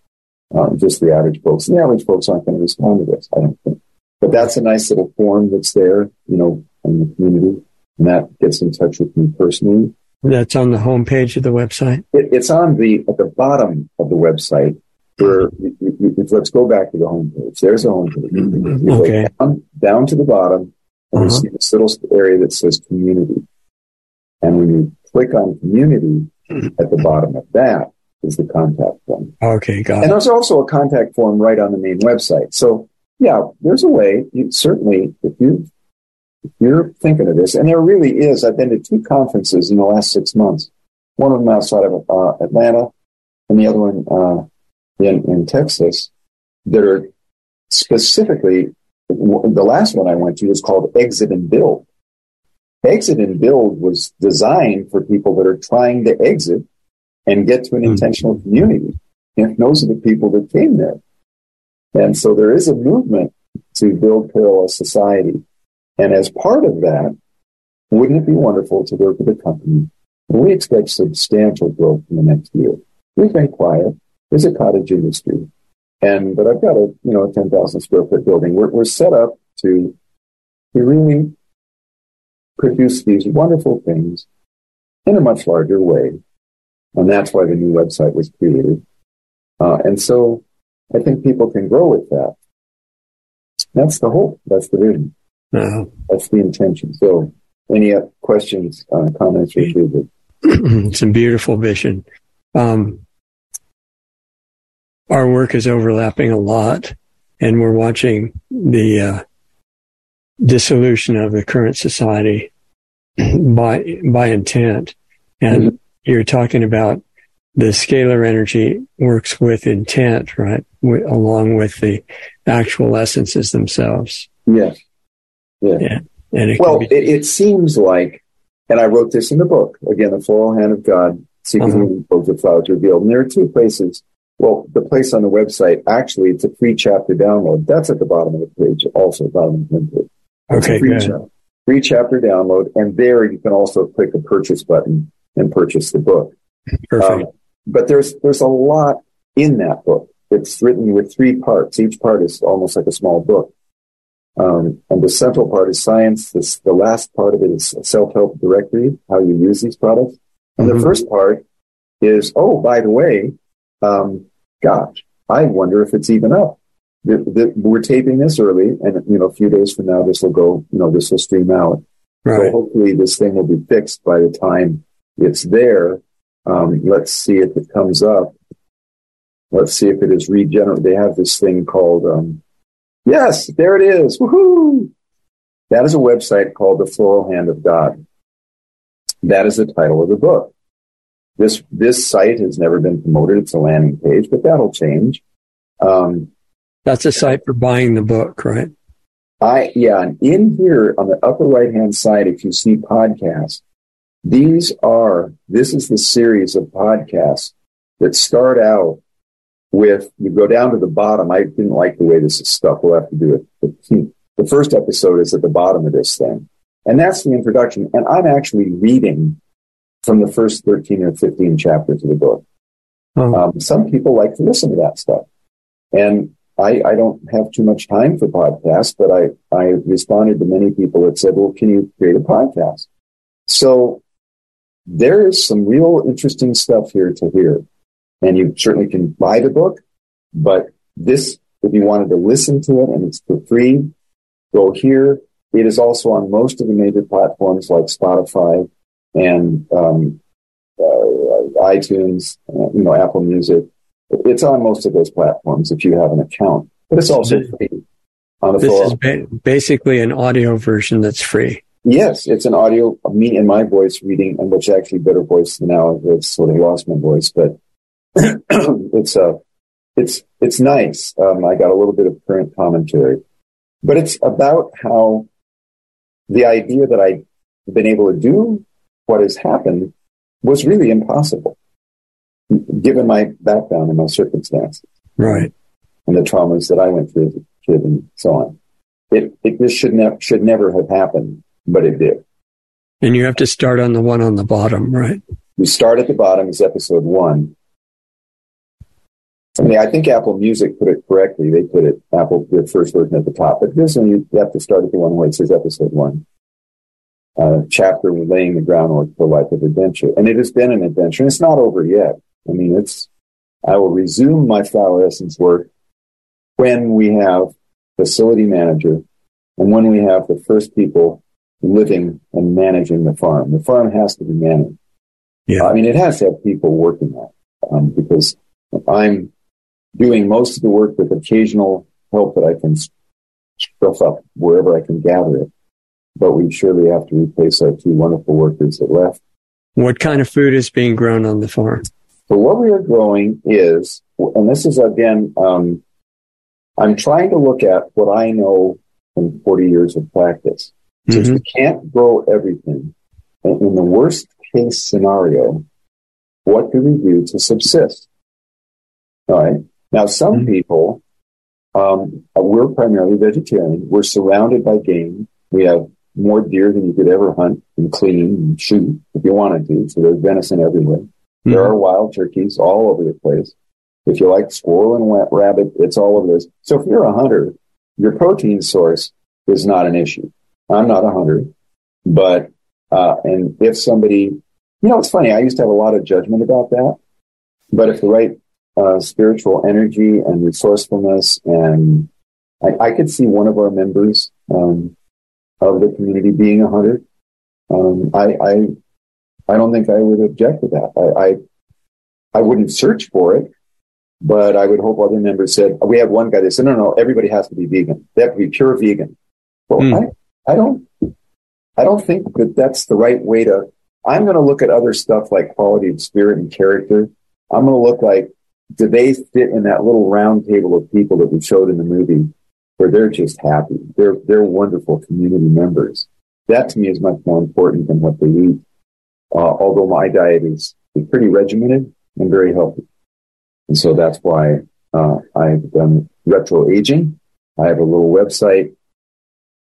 um, just the average folks. And the average folks aren't going to respond to this, I don't think. But that's a nice little form that's there, you know, in the community. And that gets in touch with me personally. That's on the homepage of the website? It, it's on the, at the bottom of the website where, let's go back to the homepage. There's a homepage. okay. Down, down, to the bottom, and uh-huh. you see this little area that says community. And when you click on community at the bottom of that is the contact form. Okay, got and it. And there's also a contact form right on the main website. So yeah, there's a way. You, certainly, if you if you're thinking of this, and there really is. I've been to two conferences in the last six months. One of them outside of uh, Atlanta, and the other one uh, in in Texas. That are specifically the last one I went to was called Exit and Build. Exit and build was designed for people that are trying to exit and get to an mm-hmm. intentional community. And those are the people that came there. And so there is a movement to build parallel society. And as part of that, wouldn't it be wonderful to work with a company We expect substantial growth in the next year. We've been quiet. There's a cottage industry. And, but I've got a, you know, a 10,000 square foot building. We're, we're set up to, to really produce these wonderful things in a much larger way. And that's why the new website was created. Uh, and so I think people can grow with that. That's the hope. That's the vision. Uh, That's the intention. So any questions, uh, comments, or feedback? it's a beautiful vision. Um, our work is overlapping a lot, and we're watching the uh, dissolution of the current society by by intent. And Mhm. you're talking about the scalar energy works with intent, right? Wi along with the actual essences themselves. Yes. Yes. Yeah. And it Well, be, it, it seems like, and I wrote this in the book, again, the floral hand of God, seeking Uh-huh. uh both the flowers revealed. And there are two places. Well, the place on the website, actually, it's a free chapter download. That's at the bottom of the page, also bottom of the page. It's okay, free, good. cha- free chapter download. And there you can also click the purchase button and purchase the book. Perfect. Um, but there's there's a lot in that book. It's written with three parts. Each part is almost like a small book. Um, and the central part is science. This, the last part of it is self-help directory, how you use these products. And Mhm. the first part is, oh, by the way, um, gosh, I wonder if it's even up. The, the, we're taping this early, and you know, a few days from now, this will go. You know, this will stream out. So hopefully this thing will be fixed by the time it's there. Um, let's see if it comes up. Let's see if it is regenerated. They have this thing called, um, yes, there it is. Woohoo! That is a website called The Floral Hand of God. That is the title of the book. This, this site has never been promoted. It's a landing page, but that'll change. Um, That's a site for buying the book, right? I yeah, and in here on the upper right hand side, if you see podcasts, these are this is the series of podcasts that start out with you go down to the bottom. I didn't like the way this is stuck. We'll have to do it. The, first episode is at the bottom of this thing, and that's the introduction. And I'm actually reading from the first thirteen or fifteen chapters of the book. Oh, Um, some people like to listen to that stuff. And I, I don't have too much time for podcasts, but I, I responded to many people that said, well, can you create a podcast? So there is some real interesting stuff here to hear. And you certainly can buy the book, but this, if you wanted to listen to it and it's for free, go here. It is also on most of the major platforms like Spotify and um, uh, iTunes, uh, you know, Apple Music. It's on most of those platforms if you have an account, but it's also free on the this floor. is ba- basically an audio version that's free. Yes, it's an audio of me and my voice reading, and which actually better voice now. It's sort of lost my voice, but it's uh, it's it's nice. Um, I got a little bit of current commentary, but it's about how the idea that I've been able to do what has happened was really impossible, given my background and my circumstances Right. and the traumas that I went through as a kid and so on. It it just should never should never have happened, but it did. And you have to start on the one on the bottom, right? We start at the bottom is episode one. I mean, I think Apple Music put it correctly. They put it Apple the first version at the top, but this one you have to start at the one where it says episode one. Uh, chapter laying the groundwork for life of adventure, and it has been an adventure. And it's not over yet. I mean, it's. I will resume my flower essence work when we have facility manager and when we have the first people living and managing the farm. The farm has to be managed. Yeah. I mean, it has to have people working on it um, because I'm doing most of the work with occasional help that I can stuff up wherever I can gather it. But we surely have to replace our two wonderful workers that left. What kind of food is being grown on the farm? So what we are growing is, and this is again, um, I'm trying to look at what I know from 40 years of practice. Since Mhm. we can't grow everything, in in the worst case scenario, what do we do to subsist? All right. Now, some Mhm. people, um, we're primarily vegetarian. We're surrounded by game. We have more deer than you could ever hunt and clean and shoot if you wanted to. So there's venison everywhere. Mm-hmm. There are wild turkeys all over the place. If you like squirrel and rabbit, it's all over this. So if you're a hunter, your protein source is not an issue. I'm not a hunter, but, uh, and if somebody, you know, it's funny. I used to have a lot of judgment about that, but if the right, uh, spiritual energy and resourcefulness and I, I could see one of our members, um, of the community being a hunter. Um, I, I, I don't think I would object to that. I, I, I wouldn't search for it, but I would hope other members said, we had one guy that said, no, no, everybody has to be vegan. They have to be pure vegan. Well, mm. I, I don't, I don't think that that's the right way to, I'm going to look at other stuff like quality of spirit and character. I'm going to look like, do they fit in that little round table of people that we showed in the movie where they're just happy? They're, they're wonderful community members. That to me is much more important than what they eat. Uh, although my diet is, pretty regimented and very healthy. And so that's why uh, I've done retro aging. I have a little website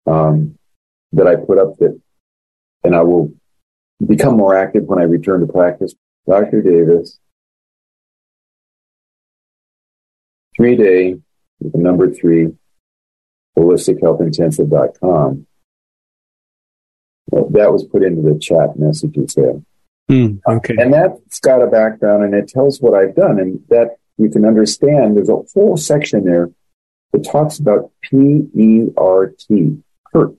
um, that I put up that, and I will become more active when I return to practice. Dr. Davis, three day number three, holistichealthintensive.com. Well, that was put into the chat messages there. Mm, okay. And that's got a background and it tells what I've done. And that you can understand there's a whole section there that talks about PERT, PERT,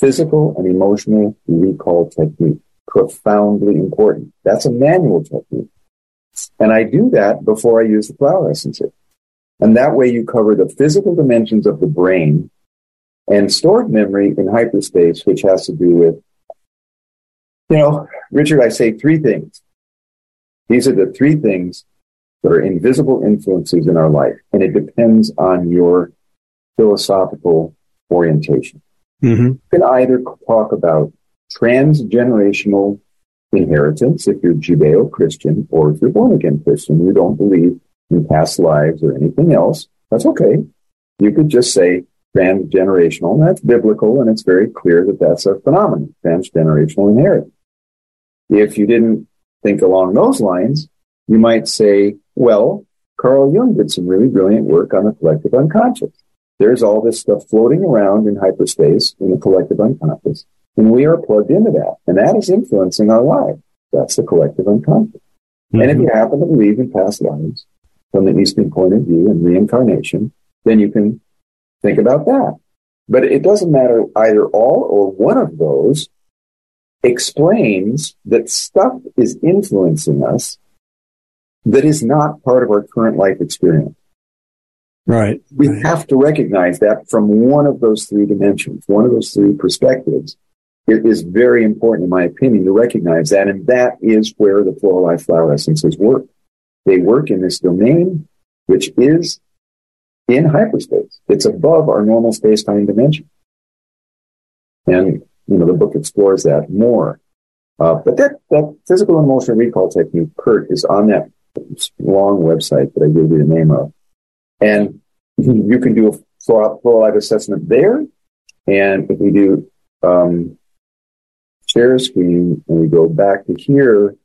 physical and emotional recall technique. Profoundly important. That's a manual technique. And I do that before I use the flower essences. And that way you cover the physical dimensions of the brain and stored memory in hyperspace, which has to do with, you know, Richard, I say three things. These are the three things that are invisible influences in our life. And it depends on your philosophical orientation. Mm-hmm. You can either talk about transgenerational inheritance if you're Judeo-Christian or if you're born again Christian, you don't believe in past lives or anything else. That's okay. You could just say transgenerational, and that's biblical, and it's very clear that that's a phenomenon, transgenerational inheritance. If you didn't think along those lines, you might say, well, Carl Jung did some really brilliant work on the collective unconscious. There's all this stuff floating around in hyperspace in the collective unconscious, and we are plugged into that, and that is influencing our lives. That's the collective unconscious. Mm-hmm. And if you happen to believe in past lives from the Eastern point of view and reincarnation, then you can think about that. But it doesn't matter either all or one of those explains that stuff is influencing us that is not part of our current life experience. Right. We right. have to recognize that from one of those three dimensions, one of those three perspectives. It is very important, in my opinion, to recognize that. And that is where the Floralive flower essences work. They work in this domain, which is in hyperspace. It's above our normal space-time dimension. And, you know, the book explores that more. Uh, but that, that physical and emotional recall technique, PERT, is on that long website that I gave you the name of. And you can do a full life assessment there. And if we do, um, share screen and we go back to here,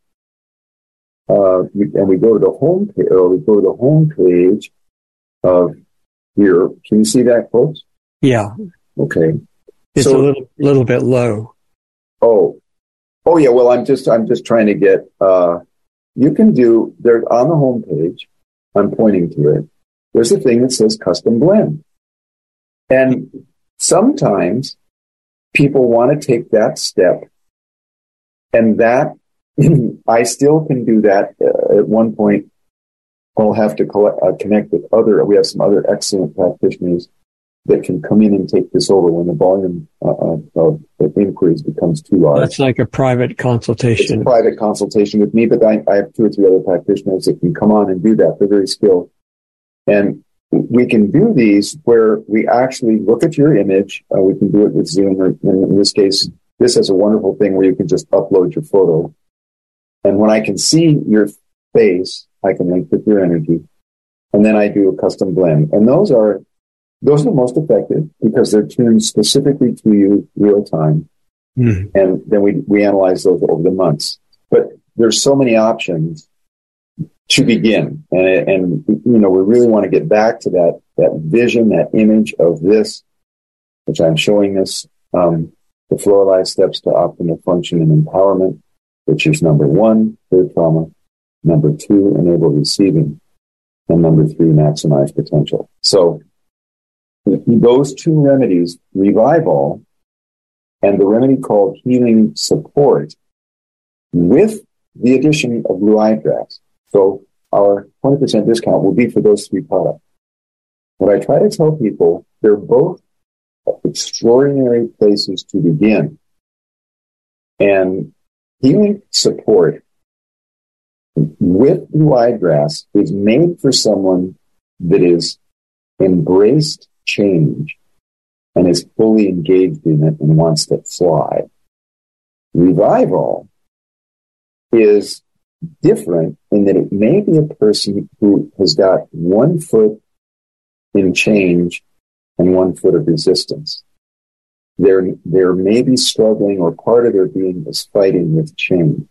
uh, and we go to the home page, or we go to the home page of here. Can you see that, folks? Yeah. Okay. It's so, a little, little bit low. Oh, oh yeah. Well, I'm just, I'm just trying to get, uh, you can do there on the home page. I'm pointing to it. There's a thing that says custom blend. And sometimes people want to take that step and that I still can do that uh, at one point I'll have to collect, uh, connect with other, we have some other excellent practitioners that can come in and take this over when the volume uh, uh of, of inquiries becomes too large. That's like a private consultation. It's a private consultation with me, but I, I, have two or three other practitioners that can come on and do that. They're very skilled. And we can do these where we actually look at your image. Uh, we can do it with Zoom, or in this case, this is a wonderful thing where you can just upload your photo. And when I can see your face, I can link with your energy. And then I do a custom blend. And those are those are the most effective because they're tuned specifically to you real time. Mhm. And then we, we analyze those over the months. But there's so many options to begin. And, and, you know, we really want to get back to that, that vision, that image of this, which I'm showing this, um, the life steps to optimal function and empowerment, which is number one, third trauma. Number two, enable receiving. And number three, maximize potential. So those two remedies, revival and the remedy called healing support with the addition of blue eye drops. So our 20% discount will be for those three products. What I try to tell people, they're both extraordinary places to begin. And healing support with blue eye grass is made for someone that is embraced change and is fully engaged in it and wants to fly. Revival is different in that it may be a person who has got one foot in change and one foot of resistance. They're, they're maybe struggling or part of their being is fighting with change.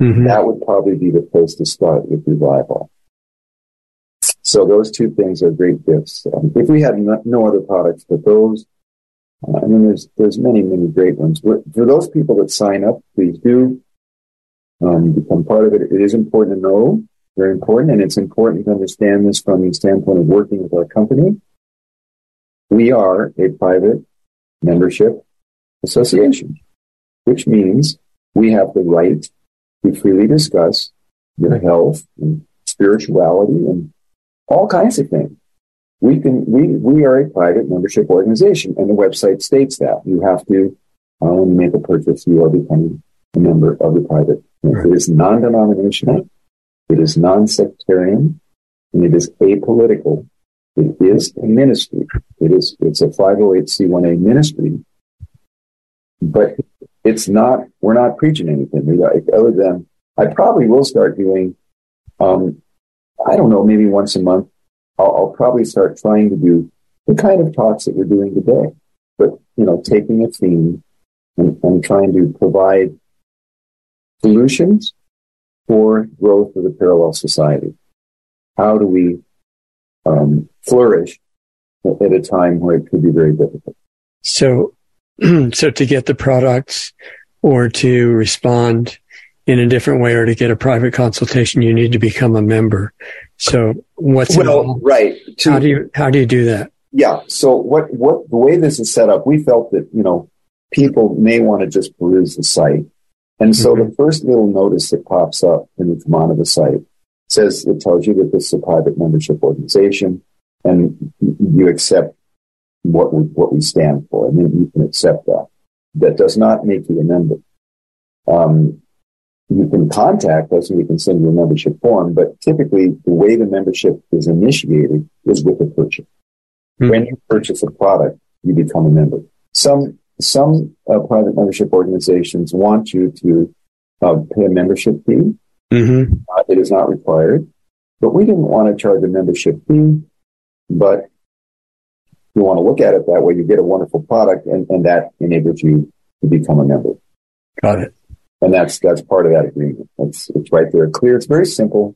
Mhm. That would probably be the place to start with revival. So those two things are great gifts. Um, if we had no, no other products but those, uh, I mean, there's there's many many great ones. For for those people that sign up, please do um, become part of it. It is important to know, very important, and it's important to understand this from the standpoint of working with our company. We are a private membership association, which means we have the right to freely discuss your health and spirituality and all kinds of things. We can, we, we are a private membership organization and the website states that you have to, uh, when you make a purchase, you are becoming a member of the private. Right. It is non-denominational. It is non-sectarian and it is apolitical. It is a ministry. It is, it's a 508c1a ministry, but it's not, we're not preaching anything like, other than I probably will start doing, um, I don't know, maybe once a month. I'll, I'll probably start trying to do the kind of talks that we're doing today, but you know, taking a theme and, and trying to provide solutions for growth of the parallel society. How do we um, flourish at a time where it could be very difficult? So, so to get the products or to respond in a different way or to get a private consultation, you need to become a member. So what's Well, involved? right. To- how do you, how do you do that? Yeah. So what, what, the way this is set up, we felt that, you know, people may want to just peruse the site. And so the first little notice that pops up when you come onto the site says, it tells you that this is a private membership organization and you accept what we, what we stand for. And mean, you can accept that. That does not make you a member. Um, you can contact us and we can send you a membership form, but typically the way the membership is initiated is with a purchase. Hmm. When you purchase a product, you become a member. Some some uh, private membership organizations want you to uh, pay a membership fee. Mm-hmm. Uh, it is not required, but we didn't want to charge a membership fee. But you want to look at it that way, you get a wonderful product, and, and that enables you to become a member. Got it. And that's that's part of that agreement. It's it's right there, clear. It's very simple.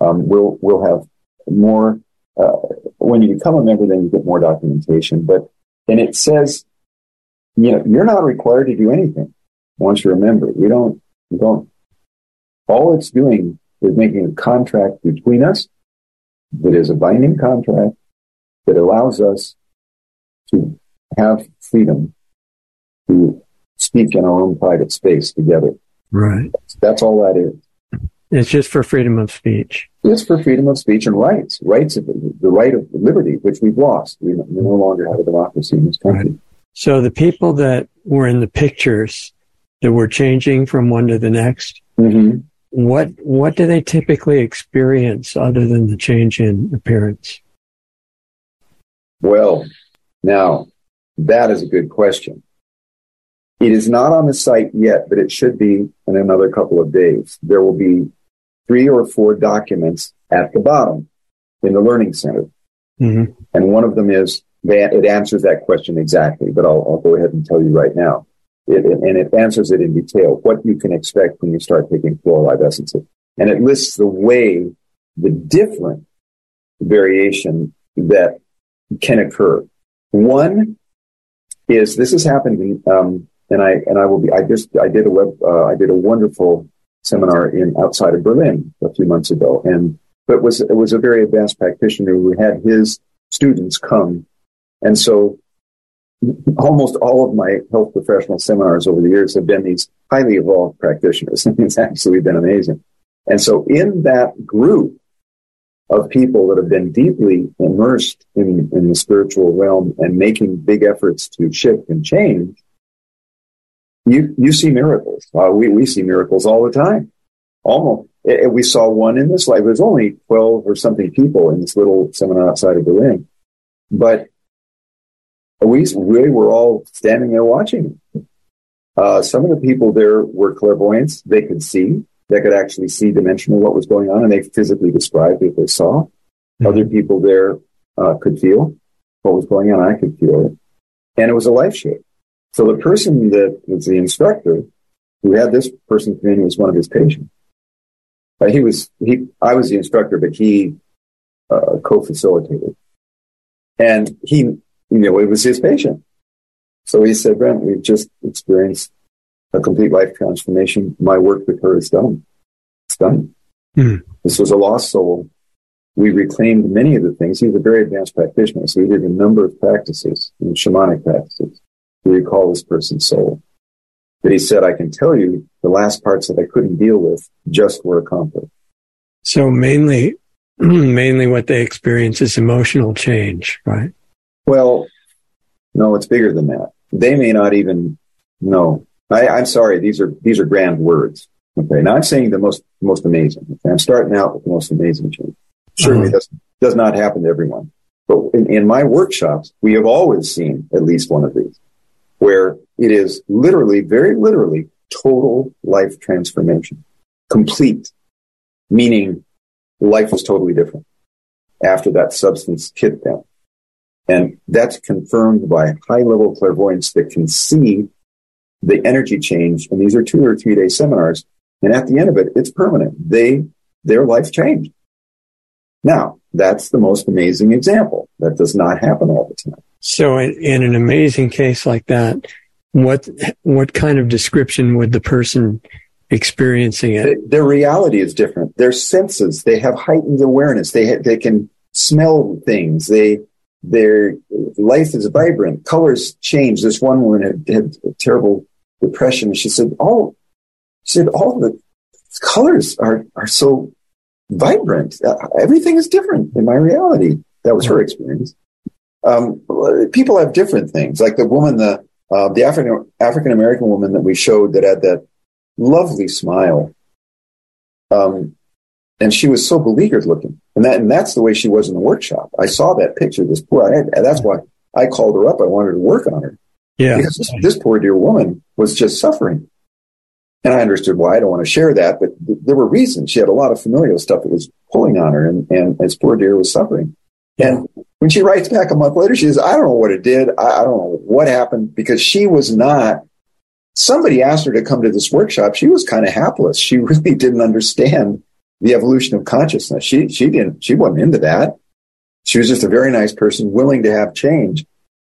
Um, we'll we'll have more uh, when you become a member. Then you get more documentation. But and it says, you know, you're not required to do anything once you're a member. You don't you don't. All it's doing is making a contract between us that is a binding contract that allows us to have freedom to speak in our own private space together. Right. That's all that is. It's just for freedom of speech. It's for freedom of speech and rights, rights of the, the right of liberty, which we've lost. We, we no longer have a democracy in this country. So the people that were in the pictures that were changing from one to the next, Mm-hmm. what what do they typically experience other than the change in appearance? Well, now that is a good question. It is not on the site yet, but it should be in another couple of days. There will be three or four documents at the bottom in the Learning Center. Mm-hmm. And one of them is that it answers that question exactly, but I'll, I'll go ahead and tell you right now. It, and it answers it in detail, what you can expect when you start taking floral essences. And it lists the way, the different variation that can occur. One is this has happened, um, and I and I will be. I just I did a web. Uh, I did a wonderful seminar in outside of Berlin a few months ago, and but was it was a very advanced practitioner who had his students come, and so almost all of my health professional seminars over the years have been these highly evolved practitioners. it's absolutely been amazing. And so in that group of people that have been deeply immersed in, in the spiritual realm and making big efforts to shift and change, you, you see miracles. Uh, we, we see miracles all the time. Almost. It, we saw one in this life. There's only 12 or something people in this little seminar outside of Berlin. But we, we were all standing there watching. Uh, some of the people there were clairvoyants. They could see. They could actually see dimensionally what was going on, and they physically described what they saw. Mm-hmm. Other people there uh, could feel what was going on. I could feel it, and it was a life shift. So the person that was the instructor, who had this person come in, was one of his patients. Uh, he was he. I was the instructor, but he uh, co-facilitated, and he, you know, it was his patient. So he said, "Brent, we've just experienced a complete life transformation. My work with her is done. It's done. Mm. This was a lost soul. We reclaimed many of the things. He was a very advanced practitioner, so he did a number of practices, shamanic practices, to recall this person's soul. But he said, I can tell you the last parts that I couldn't deal with just were accomplished. So mainly, mainly what they experience is emotional change, right? Well, no, it's bigger than that. They may not even know I, I'm sorry, these are these are grand words. Okay, now I'm saying the most most amazing. Okay? I'm starting out with the most amazing change. Certainly, uh-huh. does does not happen to everyone, but in, in my workshops, we have always seen at least one of these, where it is literally, very literally, total life transformation, complete, meaning life was totally different after that substance hit them. And that's confirmed by high level clairvoyance that can see the energy change. And these are two or three day seminars. And at the end of it, it's permanent. They, their life changed. Now, that's the most amazing example. That does not happen all the time. So in, in an amazing case like that, what, what kind of description would the person experiencing it? The, their reality is different. Their senses, they have heightened awareness. They, ha- they can smell things. They, their life is vibrant. Colors change. This one woman had, had terrible depression. She said, "All, she said, all the colors are are so vibrant. Uh, everything is different in my reality." That was her experience. Um, people have different things. Like the woman, the uh, the African African American woman that we showed that had that lovely smile. Um, and she was so beleaguered looking. And that, and that's the way she was in the workshop. I saw that picture, this poor, I, that's why I called her up. I wanted to work on her. Yeah. Because this, this poor dear woman was just suffering. And I understood why. I don't want to share that, but th- there were reasons. She had a lot of familial stuff that was pulling on her, and, and this poor dear was suffering. And when she writes back a month later, she says, I don't know what it did. I, I don't know what happened because she was not, somebody asked her to come to this workshop. She was kind of hapless. She really didn't understand the evolution of consciousness. She, she didn't, she wasn't into that. She was just a very nice person willing to have change.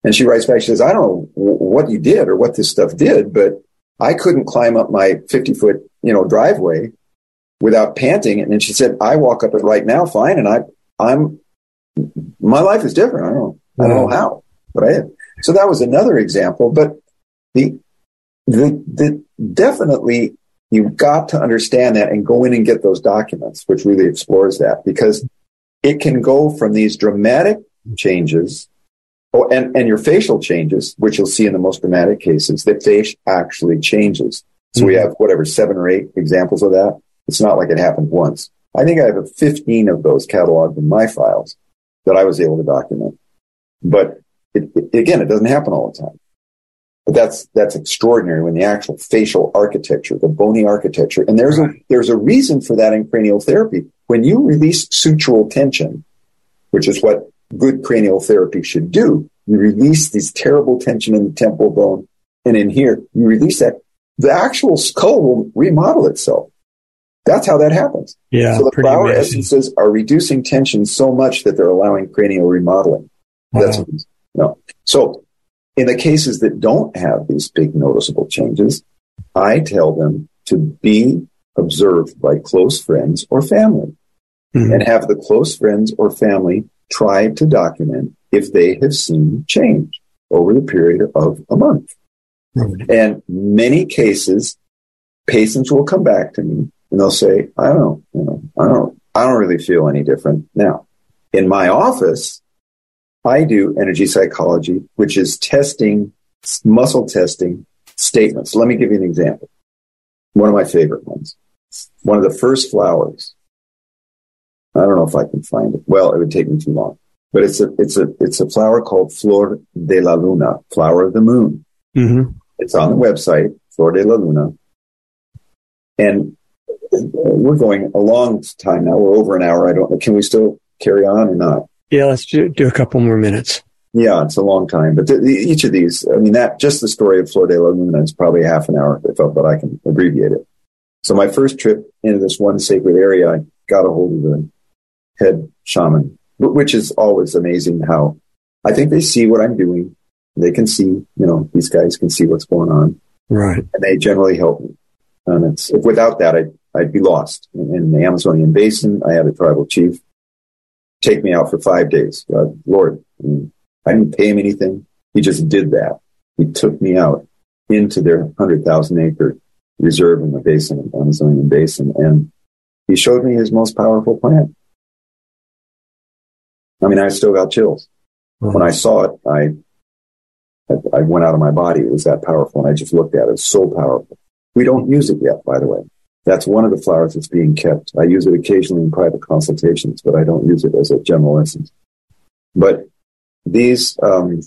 And she writes back, she says, I don't know what you did or what this stuff did, but I couldn't climb up my 50 foot, you know, driveway without panting. And then she said, I walk up it right now fine. And I, I'm, my life is different. I don't know. I don't know how, but I did. So that was another example, but the, the, the definitely You've got to understand that and go in and get those documents, which really explores that because it can go from these dramatic changes oh, and, and your facial changes, which you'll see in the most dramatic cases, that face actually changes. So mm-hmm. we have whatever, seven or eight examples of that. It's not like it happened once. I think I have 15 of those cataloged in my files that I was able to document. But it, it, again, it doesn't happen all the time. But that's that's extraordinary when the actual facial architecture, the bony architecture, and there's a there's a reason for that in cranial therapy. When you release sutural tension, which is what good cranial therapy should do, you release this terrible tension in the temple bone. And in here, you release that. The actual skull will remodel itself. That's how that happens. Yeah. so the flower amazing. essences are reducing tension so much that they're allowing cranial remodeling. That's Wow. no. So in the cases that don't have these big noticeable changes, I tell them to be observed by close friends or family Mhm. and have the close friends or family try to document if they have seen change over the period of a month. Right. And many cases, patients will come back to me and they'll say, I don't, you know, I don't, I don't really feel any different now. In my office, I do energy psychology, which is testing, muscle testing statements. Let me give you an example. One of my favorite ones. One of the first flowers. I don't know if I can find it. Well, it would take me too long. But it's a it's a it's a flower called Flor de la Luna, flower of the moon. Mhm. It's on the website, Flor de la Luna. And we're going a long time now. We're over an hour. I don't know. Can we still carry on or not? Yeah, let's do, do a couple more minutes. Yeah, it's a long time. But the, the, each of these, I mean, that just the story of Flor de la Luna is probably half an hour, if I, but I can abbreviate it. So my first trip into this one sacred area, I got a hold of the head shaman, which is always amazing how I think they see what I'm doing. They can see, you know, these guys can see what's going on Right. and they generally help me. And it's if without that, I'd, I'd be lost in, in the Amazonian basin. I had a tribal chief take me out for five days. God, Lord, I, mean, I didn't pay him anything. He just did that. He took me out into their hundred thousand acre reserve in the basin, Amazonian basin, and he showed me his most powerful plant. I mean, I still got chills when I saw it. I I, I went out of my body. It was that powerful. And I just looked at it. It was so powerful. We don't use it yet, by the way. That's one of the flowers that's being kept. I use it occasionally in private consultations, but I don't use it as a general essence. But these, um,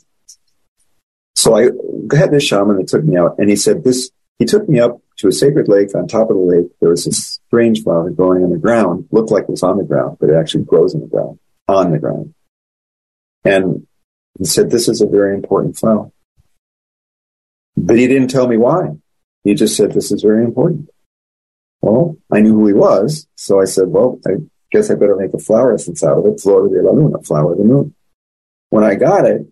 so I had this shaman that took me out and he said this, he took me up to a sacred lake. On top of the lake, there was this strange flower growing on the ground. Looked like it was on the ground, but it actually grows in the ground, on the ground. And he said, this is a very important flower. But he didn't tell me why. He just said, this is very important. Well, I knew who he was. So I said, well, I guess I better make a flower essence out of it. Flor de la Luna, flower of the moon. When I got it,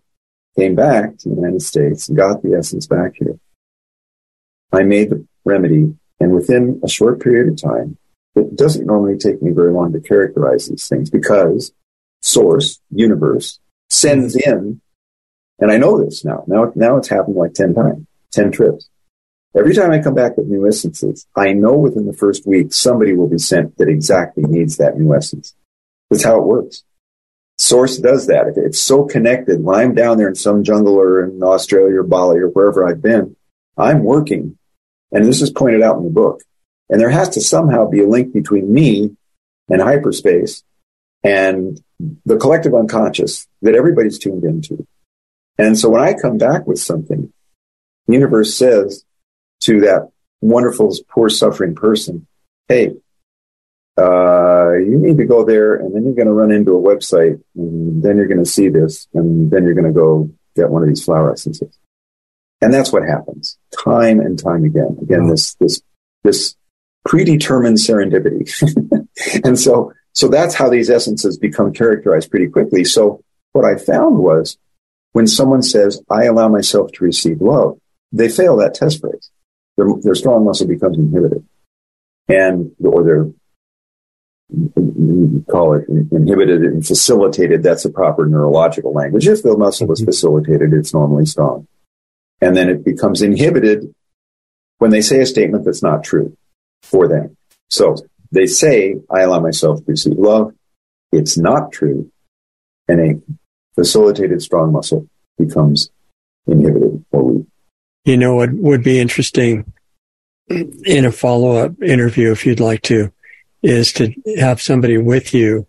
came back to the United States and got the essence back here. I made the remedy and within a short period of time, it doesn't normally take me very long to characterize these things because source, universe, sends mm-hmm. in, and I know this now. Now, now it's happened like 10 times, 10 trips. Every time I come back with new essences, I know within the first week somebody will be sent that exactly needs that new essence. That's how it works. Source does that. If it's so connected, when I'm down there in some jungle or in Australia or Bali or wherever I've been, I'm working, and this is pointed out in the book. And there has to somehow be a link between me and hyperspace and the collective unconscious that everybody's tuned into. And so when I come back with something, the universe says to that wonderful, poor, suffering person, hey, uh, you need to go there and then you're going to run into a website and then you're going to see this and then you're going to go get one of these flower essences. And that's what happens time and time again. Again, this, this, this predetermined serendipity. and so, so that's how these essences become characterized pretty quickly. So what I found was when someone says, I allow myself to receive love, they fail that test phrase. Their, their strong muscle becomes inhibited and, or their, you call it inhibited and facilitated. That's a proper neurological language. If the muscle is mm-hmm. facilitated, it's normally strong. And then it becomes inhibited when they say a statement that's not true for them. So they say, I allow myself to receive love. It's not true. And a facilitated strong muscle becomes inhibited or weak. You know what would be interesting in a follow up interview, if you'd like to, is to have somebody with you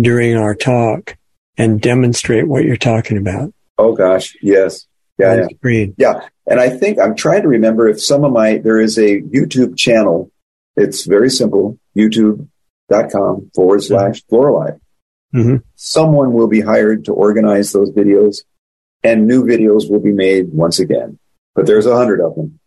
during our talk and demonstrate what you're talking about. Oh gosh, yes. Yeah, yeah. Yeah. And I think I'm trying to remember if some of my, there is a YouTube channel. It's very simple. YouTube.com forward slash Floralive. Mhm. Someone will be hired to organize those videos. and new videos will be made once again. But there's a hundred of them,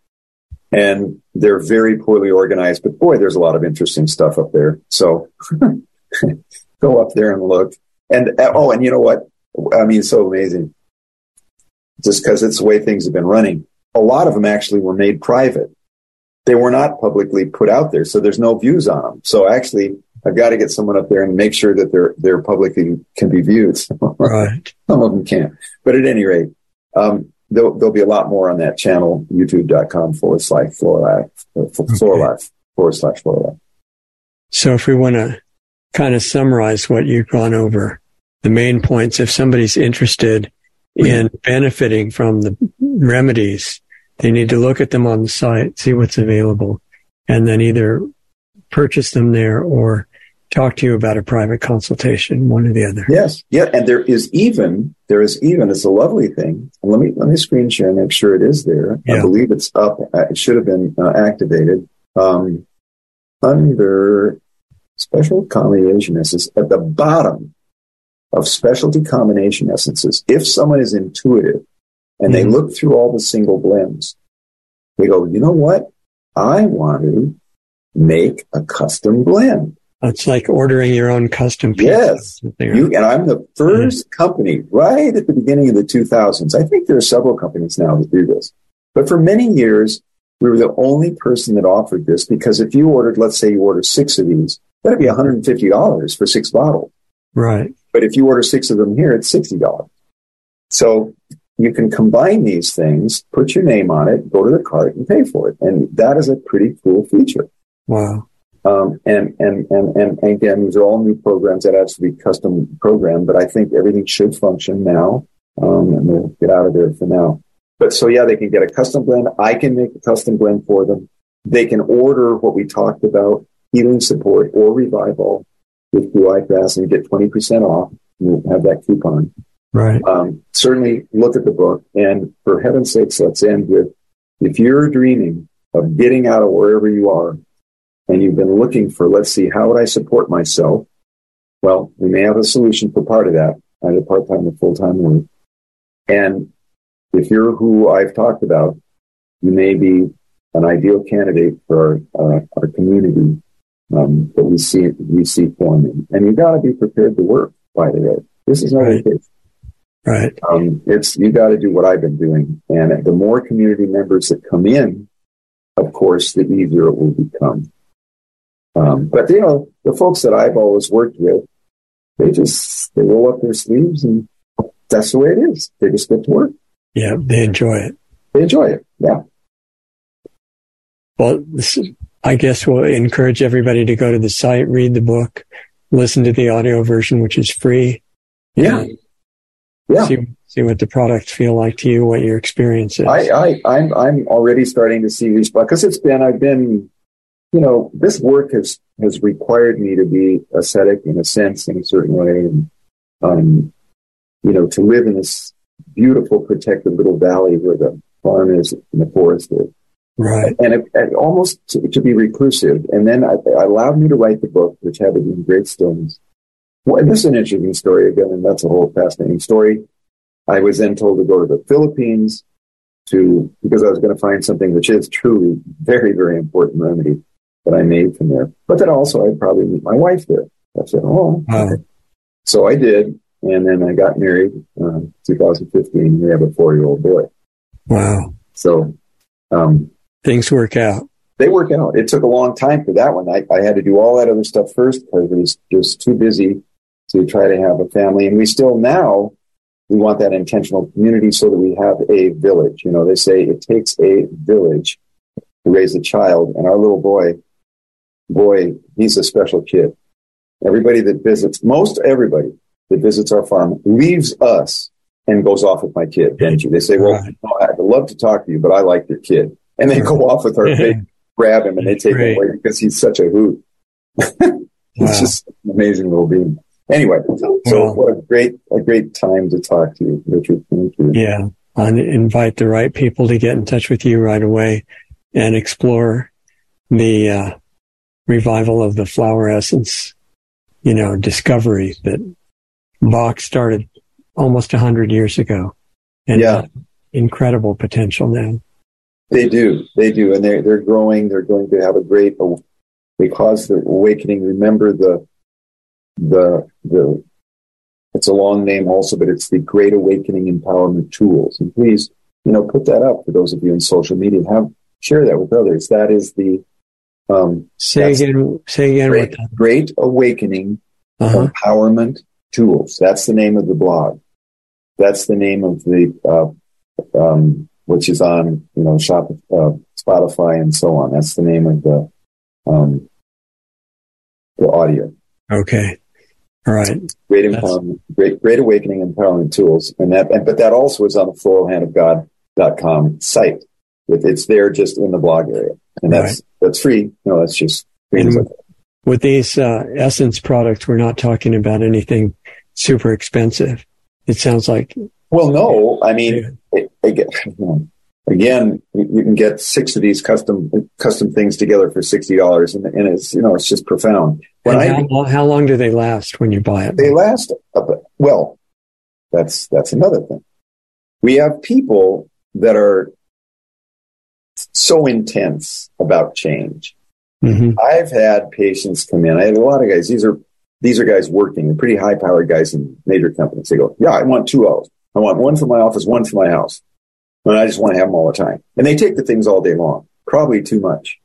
and they're very poorly organized. But boy, there's a lot of interesting stuff up there. So go up there and look. And oh, and you know what? I mean, so amazing. Just because it's the way things have been running. A lot of them actually were made private. They were not publicly put out there, so there's no views on them. So actually, I've got to get someone up there and make sure that they're they're publicly can be viewed. Right. Some of them can't. But at any rate, um, there'll, there'll be a lot more on that channel, youtube.com forward slash Floralive, Floralive forward slash Floralive. So if we want to kind of summarize what you've gone over, the main points, if somebody's interested in benefiting from the remedies, they need to look at them on the site, see what's available, and then either purchase them there or talk to you about a private consultation, one or the other. Yes. Yeah. And there is even, there is even, it's a lovely thing. Let me, let me screen share and make sure it is there. Yeah. I believe it's up. Uh, It should have been uh, activated. Um, under special combination essences at the bottom of specialty combination essences. If someone is intuitive and they Mhm. look through all the single blends, they go, you know what? I want to make a custom blend. It's like ordering your own custom pizza. Yes. You, and I'm the 1st company right at the beginning of the 2000s. I think there are several companies now that do this. But for many years, we were the only person that offered this because if you ordered, let's say you order six of these, that'd be $150 for six bottles. right. But if you order six of them here, it's $60. So you can combine these things, put your name on it, go to the cart and pay for it. And that is a pretty cool feature. Wow. Um, and, and, and, and again, these are all new programs that have to be custom programmed, but I think everything should function now. Um, and we'll get out of there for now. But so yeah, they can get a custom blend. I can make a custom blend for them. They can order what we talked about, healing support or revival with blue eye grass and get 20% off. We'll have that coupon Right. um, certainly look at the book. And for heaven's sakes, let's end with if you're dreaming of getting out of wherever you are and you've been looking for, let's see, how would I support myself? Well, we may have a solution for part of that, either part time or full time work. And if you're who I've talked about, you may be an ideal candidate for our, uh, our community um, that we see we see forming. And you've got to be prepared to work. By the way, this is not Right. a case. Right. Um, it's you got to do what I've been doing, and the more community members that come in, of course, the easier it will become. Um, but you know, the folks that I've always worked with, they just they roll up their sleeves, and that's the way it is. They just get to work. Yeah. They enjoy it. They enjoy it. Yeah. Well, this is, I guess we'll encourage everybody to go to the site, read the book, listen to the audio version, which is free. Yeah. and Yeah. See, see what the products feel like to you, what your experience is. I, I, I'm, I'm already starting to see these because it's been, I've been, you know, this work has, has required me to be ascetic in a sense, in a certain way. And, um, you know, to live in this beautiful, protected little valley where the farm is and the forest is. right. And it, and almost to, to be reclusive. And then I, I allowed me to write the book, which had to be in great stillness. Well, this is an interesting story again, and that's a whole fascinating story. I was then told to go to the Philippines to because I was going to find something which is truly very, very important remedy that I made from there. But then also I'd probably meet my wife there. I said, oh, okay. so I did, and then I got married, uh, 2015. We have a four-year-old boy. Wow. So um, Things work out. they work out. It took a long time for that one. I, I had to do all that other stuff first because it was just too busy to try to have a family. And we still now, we want that intentional community so that we have a village. You know, they say it takes a village to raise a child. And our little boy, boy, he's a special kid. Everybody that visits, most everybody that visits our farm leaves us and goes off with my kid, Benji. They say, well, Right. no, I'd love to talk to you, but I like your kid. And they go off with our big grab him and they take him away because he's such a hoot. He's Wow. just an amazing little being. Anyway, so Well- what a great, a great time to talk to you, Richard. Thank you. Yeah. And invite the right people to get in touch with you right away and explore the uh, revival of the flower essence, you know, discovery that Bach started almost a hundred years ago. and Yeah. incredible potential now. They do, they do, and they're they're growing. They're going to have a great. They cause the awakening. Remember the the the. It's a long name also, but it's the Great Awakening Empowerment Tools. And please, you know, put that up for those of you in social media. Have share that with others. That is the um, Say again. Say again. Great, Great Awakening Uh-huh. Empowerment Tools. That's the name of the blog. That's the name of the, uh, um, which is on, you know, shop, uh, Spotify and so on. That's the name of the, um, the audio. Okay. All right. Great empowerment, great, great awakening empowerment tools. And that, and, but that also is on the floralhandofgod.com site. It, it's there just in the blog area. And that's, that's free. No, that's just free. With these uh, essence products, we're not talking about anything super expensive. It sounds like Well, no, I mean, it, it, you know, again, you, can get six of these custom custom things together for sixty dollars, and, and it's you know it's just profound. When and how, lo- how long do they last when you buy it? they last up, well, that's that's another thing. We have people that are so intense about change. hmm I've had patients come in. I had a lot of guys. These are these are guys working, pretty high powered guys in major companies. They go, "Yeah, I want two O's. I want one for my office, one for my house, and I just want to have them all the time." And they take the things all day long, probably too much,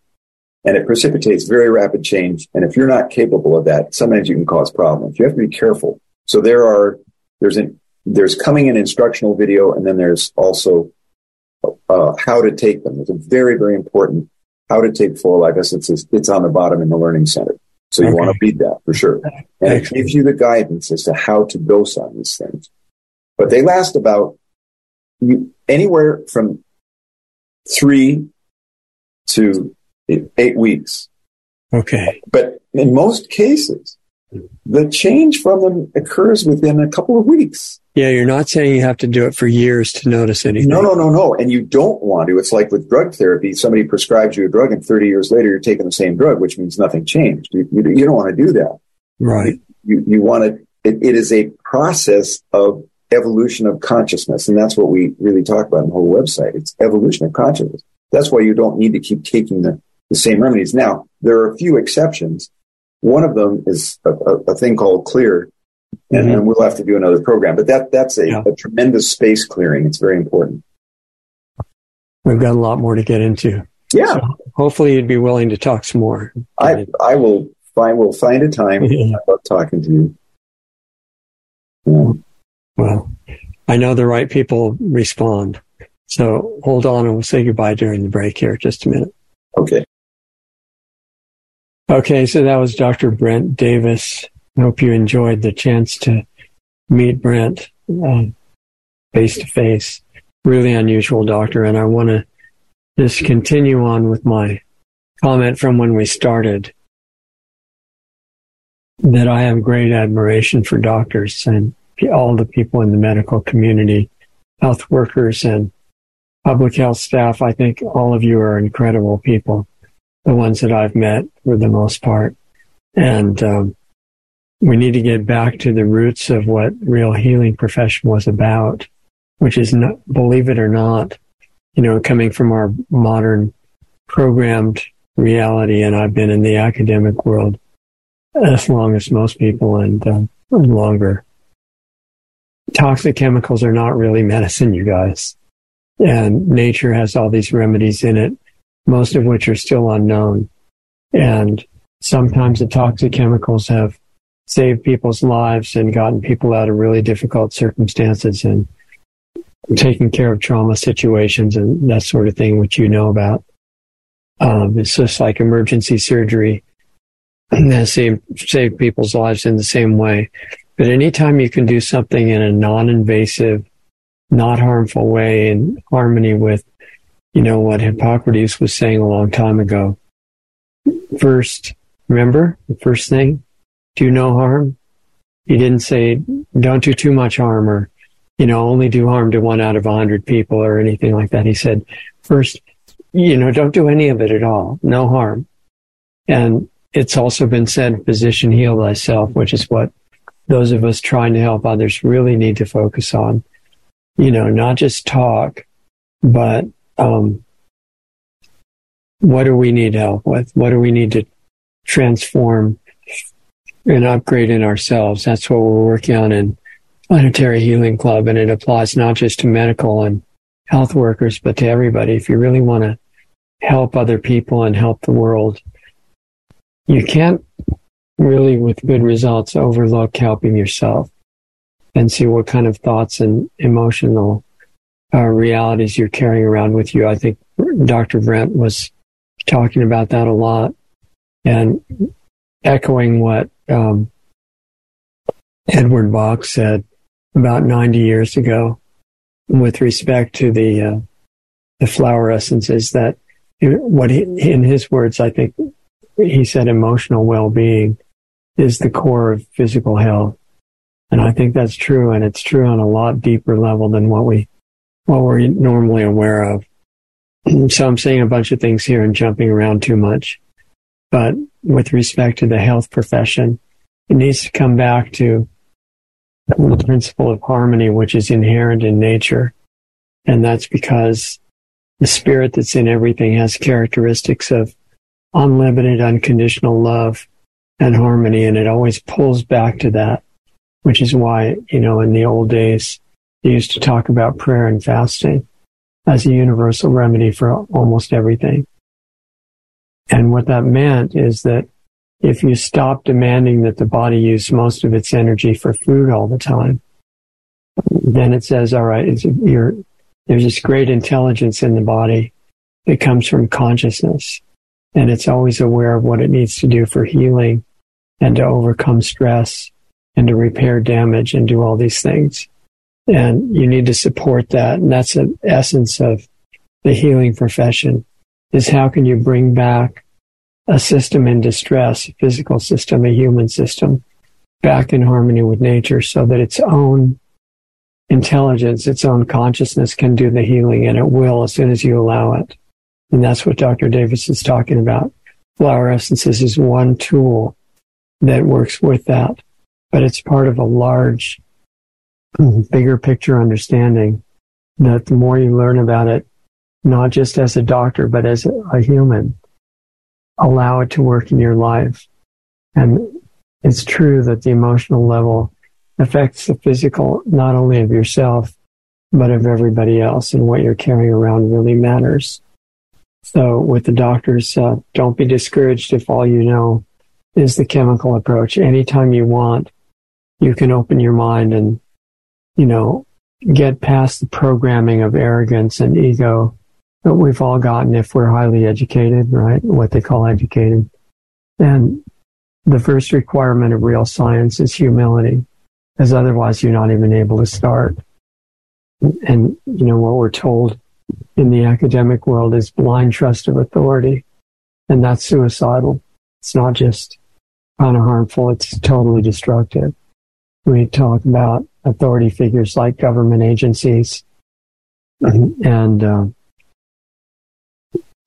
and it precipitates very rapid change. And if you're not capable of that, sometimes you can cause problems. You have to be careful. So there are there's an there's coming an instructional video, and then there's also uh, how to take them. It's a very very important how to take Floralive essences. It's it's on the bottom in the learning center. So you Okay. want to read that for sure. And it gives you the guidance as to how to dose on these things. But they last about you, anywhere from three to eight weeks. Okay. But in most cases, the change from them occurs within a couple of weeks. Yeah, you're not saying you have to do it for years to notice anything. No, no, no, no. And you don't want to. It's like with drug therapy. Somebody prescribes you a drug and 30 years later you're taking the same drug, which means nothing changed. You, you, you don't want to do that. Right. You, you want to, it, it is a process of evolution of consciousness. And that's what we really talk about in the whole website. It's evolution of consciousness. That's why you don't need to keep taking the, the same remedies. Now, there are a few exceptions. One of them is a, a, a thing called clear. And, Mhm. and we'll have to do another program, but that, that's a, Yeah. a tremendous space clearing. It's very important. We've got a lot more to get into. Yeah. So hopefully you'd be willing to talk some more. I I will find will find a time. I love talking to you. Yeah. Well, I know the right people respond. So hold on and we'll say goodbye during the break here. Just a minute. Okay. Okay. So that was Dr. Brent Davis. I hope you enjoyed the chance to meet Brent face to face. Really unusual doctor. And I want to just continue on with my comment from when we started that I have great admiration for doctors and all the people in the medical community, health workers and public health staff. I think all of you are incredible people, the ones that I've met for the most part. And um, we need to get back to the roots of what real healing profession was about, which is not, believe it or not, you know, coming from our modern programmed reality. And I've been in the academic world as long as most people and um, longer. Toxic chemicals are not really medicine, you guys. And nature has all these remedies in it, most of which are still unknown. And sometimes the toxic chemicals have saved people's lives and gotten people out of really difficult circumstances and taking care of trauma situations and that sort of thing, which you know about. Um, it's just like emergency surgery that save, save people's lives in the same way. But anytime you can do something in a non-invasive, not harmful way in harmony with, you know, what Hippocrates was saying a long time ago. First, remember the first thing? Do no harm. He didn't say, don't do too much harm or, you know, only do harm to one out of a hundred people or anything like that. He said, first, you know, don't do any of it at all. No harm. And it's also been said, physician heal thyself, which is what those of us trying to help others really need to focus on. you know, not just talk, but um, what do we need help with? What do we need to transform and upgrade in ourselves? That's what we're working on in Planetary Healing Club, and it applies not just to medical and health workers, but to everybody. If you really want to help other people and help the world, you can't really, with good results, overlook helping yourself and see what kind of thoughts and emotional uh, realities you're carrying around with you. I think Dr. Brent was talking about that a lot and echoing what um, Edward Bach said about 90 years ago with respect to the uh, the flower essences that what he, in his words I think he said emotional well-being is the core of physical health. And I think that's true and it's true on a lot deeper level than what we what we're normally aware of. So I'm saying a bunch of things here and jumping around too much. But with respect to the health profession it needs to come back to the principle of harmony, which is inherent in nature. And that's because the spirit that's in everything has characteristics of unlimited, unconditional love and harmony. And it always pulls back to that, which is why, you know, in the old days, they used to talk about prayer and fasting as a universal remedy for almost everything. And what that meant is that if you stop demanding that the body use most of its energy for food all the time, then it says, all right, there's this great intelligence in the body that comes from consciousness and it's always aware of what it needs to do for healing and to overcome stress and to repair damage and do all these things. And you need to support that. And that's the essence of the healing profession is how can you bring back a system in distress, a physical system, a human system, back in harmony with nature so that its own intelligence, its own consciousness can do the healing and it will as soon as you allow it. And that's what Dr. Davis is talking about. Flower essences is one tool that works with that, but it's part of a large, bigger picture understanding that the more you learn about it, not just as a doctor, but as a human, allow it to work in your life. And it's true that the emotional level affects the physical, not only of yourself, but of everybody else. And what you're carrying around really matters. So with the doctors, uh, don't be discouraged if all you know is the chemical approach. Anytime you want, you can open your mind and, you know, get past the programming of arrogance and ego that we've all gotten if we're highly educated, right? What they call educated. And the first requirement of real science is humility, because otherwise you're not even able to start. And, you know, what we're told in the academic world is blind trust of authority. And that's suicidal. It's not just kind of harmful. It's totally destructive. We talk about authority figures like government agencies and, uh,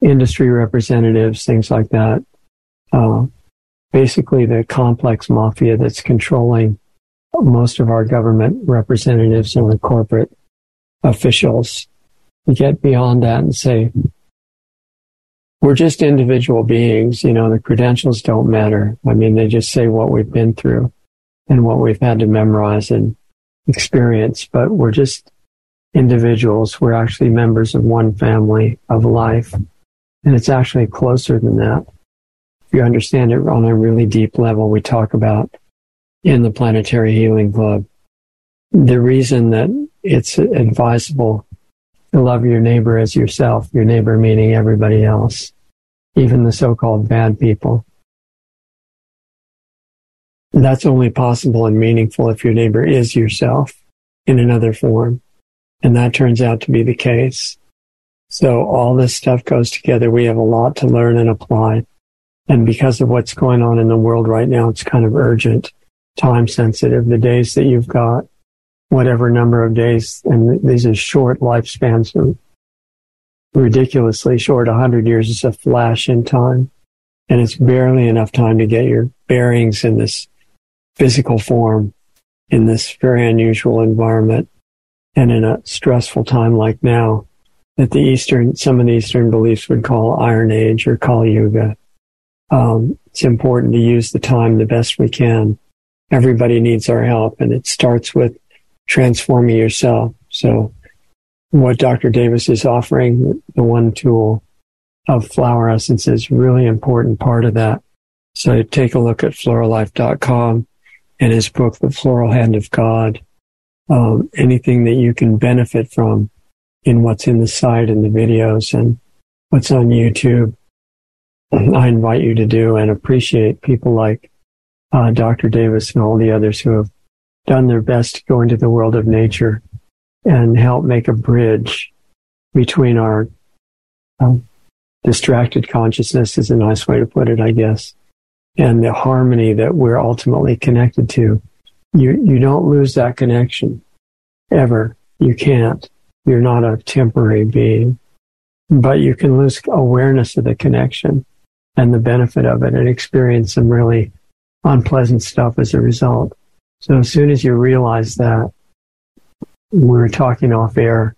industry representatives, things like that. Uh, basically, the complex mafia that's controlling most of our government representatives and the corporate officials. Get beyond that and say, we're just individual beings. You know, the credentials don't matter. I mean, they just say what we've been through and what we've had to memorize and experience, but we're just individuals. We're actually members of one family of life. And it's actually closer than that. If you understand it on a really deep level, we talk about in the Planetary Healing Club, the reason that it's advisable to love your neighbor as yourself, your neighbor meaning everybody else, even the so-called bad people. That's only possible and meaningful if your neighbor is yourself in another form. And that turns out to be the case. So all this stuff goes together. We have a lot to learn and apply. And because of what's going on in the world right now, it's kind of urgent, time sensitive. The days that you've got, whatever number of days, and these are short lifespans, ridiculously short. A hundred years is a flash in time. And it's barely enough time to get your bearings in this physical form in this very unusual environment. and in a stressful time like now, that the Eastern, some of the Eastern beliefs would call Iron Age or Kali Yuga. Um, it's important to use the time the best we can. Everybody needs our help, and it starts with transforming yourself. So, what Dr. Davis is offering, the one tool of flower essence, is really important part of that. So, take a look at floralive.com and his book, The Floral Hand of God. Um, anything that you can benefit from in what's in the site and the videos and what's on YouTube. I invite you to do and appreciate people like uh, Dr. Davis and all the others who have done their best to go into the world of nature and help make a bridge between our um, distracted consciousness is a nice way to put it, I guess, and the harmony that we're ultimately connected to. You, you don't lose that connection ever. You can't. You're not a temporary being, but you can lose awareness of the connection and the benefit of it and experience some really unpleasant stuff as a result. So as soon as you realize that, we were talking off air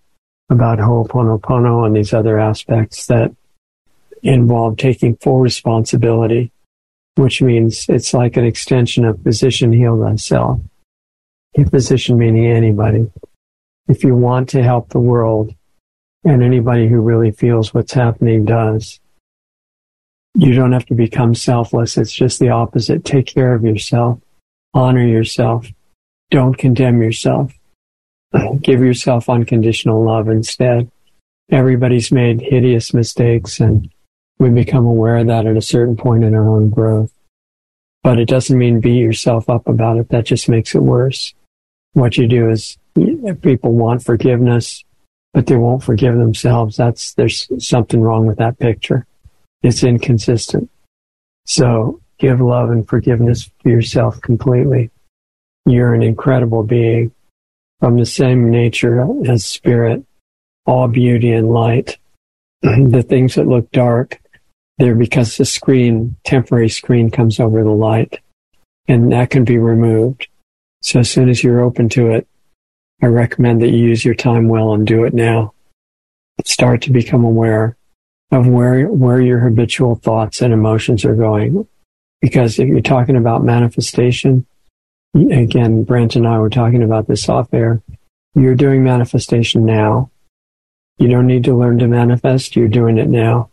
about Ho'oponopono and these other aspects that involve taking full responsibility, which means it's like an extension of physician heal thyself. A physician meaning anybody. If you want to help the world, and anybody who really feels what's happening does, you don't have to become selfless. It's just the opposite. Take care of yourself. Honor yourself. Don't condemn yourself. Give yourself unconditional love instead. Everybody's made hideous mistakes and we become aware of that at a certain point in our own growth. But it doesn't mean beat yourself up about it. That just makes it worse. What you do is people want forgiveness, but they won't forgive themselves. That's, there's something wrong with that picture. It's inconsistent. So give love and forgiveness to yourself completely. You're an incredible being from the same nature as spirit, all beauty and light. the things that look dark, they're because the screen, temporary screen comes over the light and that can be removed. So as soon as you're open to it, I recommend that you use your time well and do it now. Start to become aware of where, where your habitual thoughts and emotions are going. Because if you're talking about manifestation, again, Brent and I were talking about this off air. You're doing manifestation now. You don't need to learn to manifest. You're doing it now.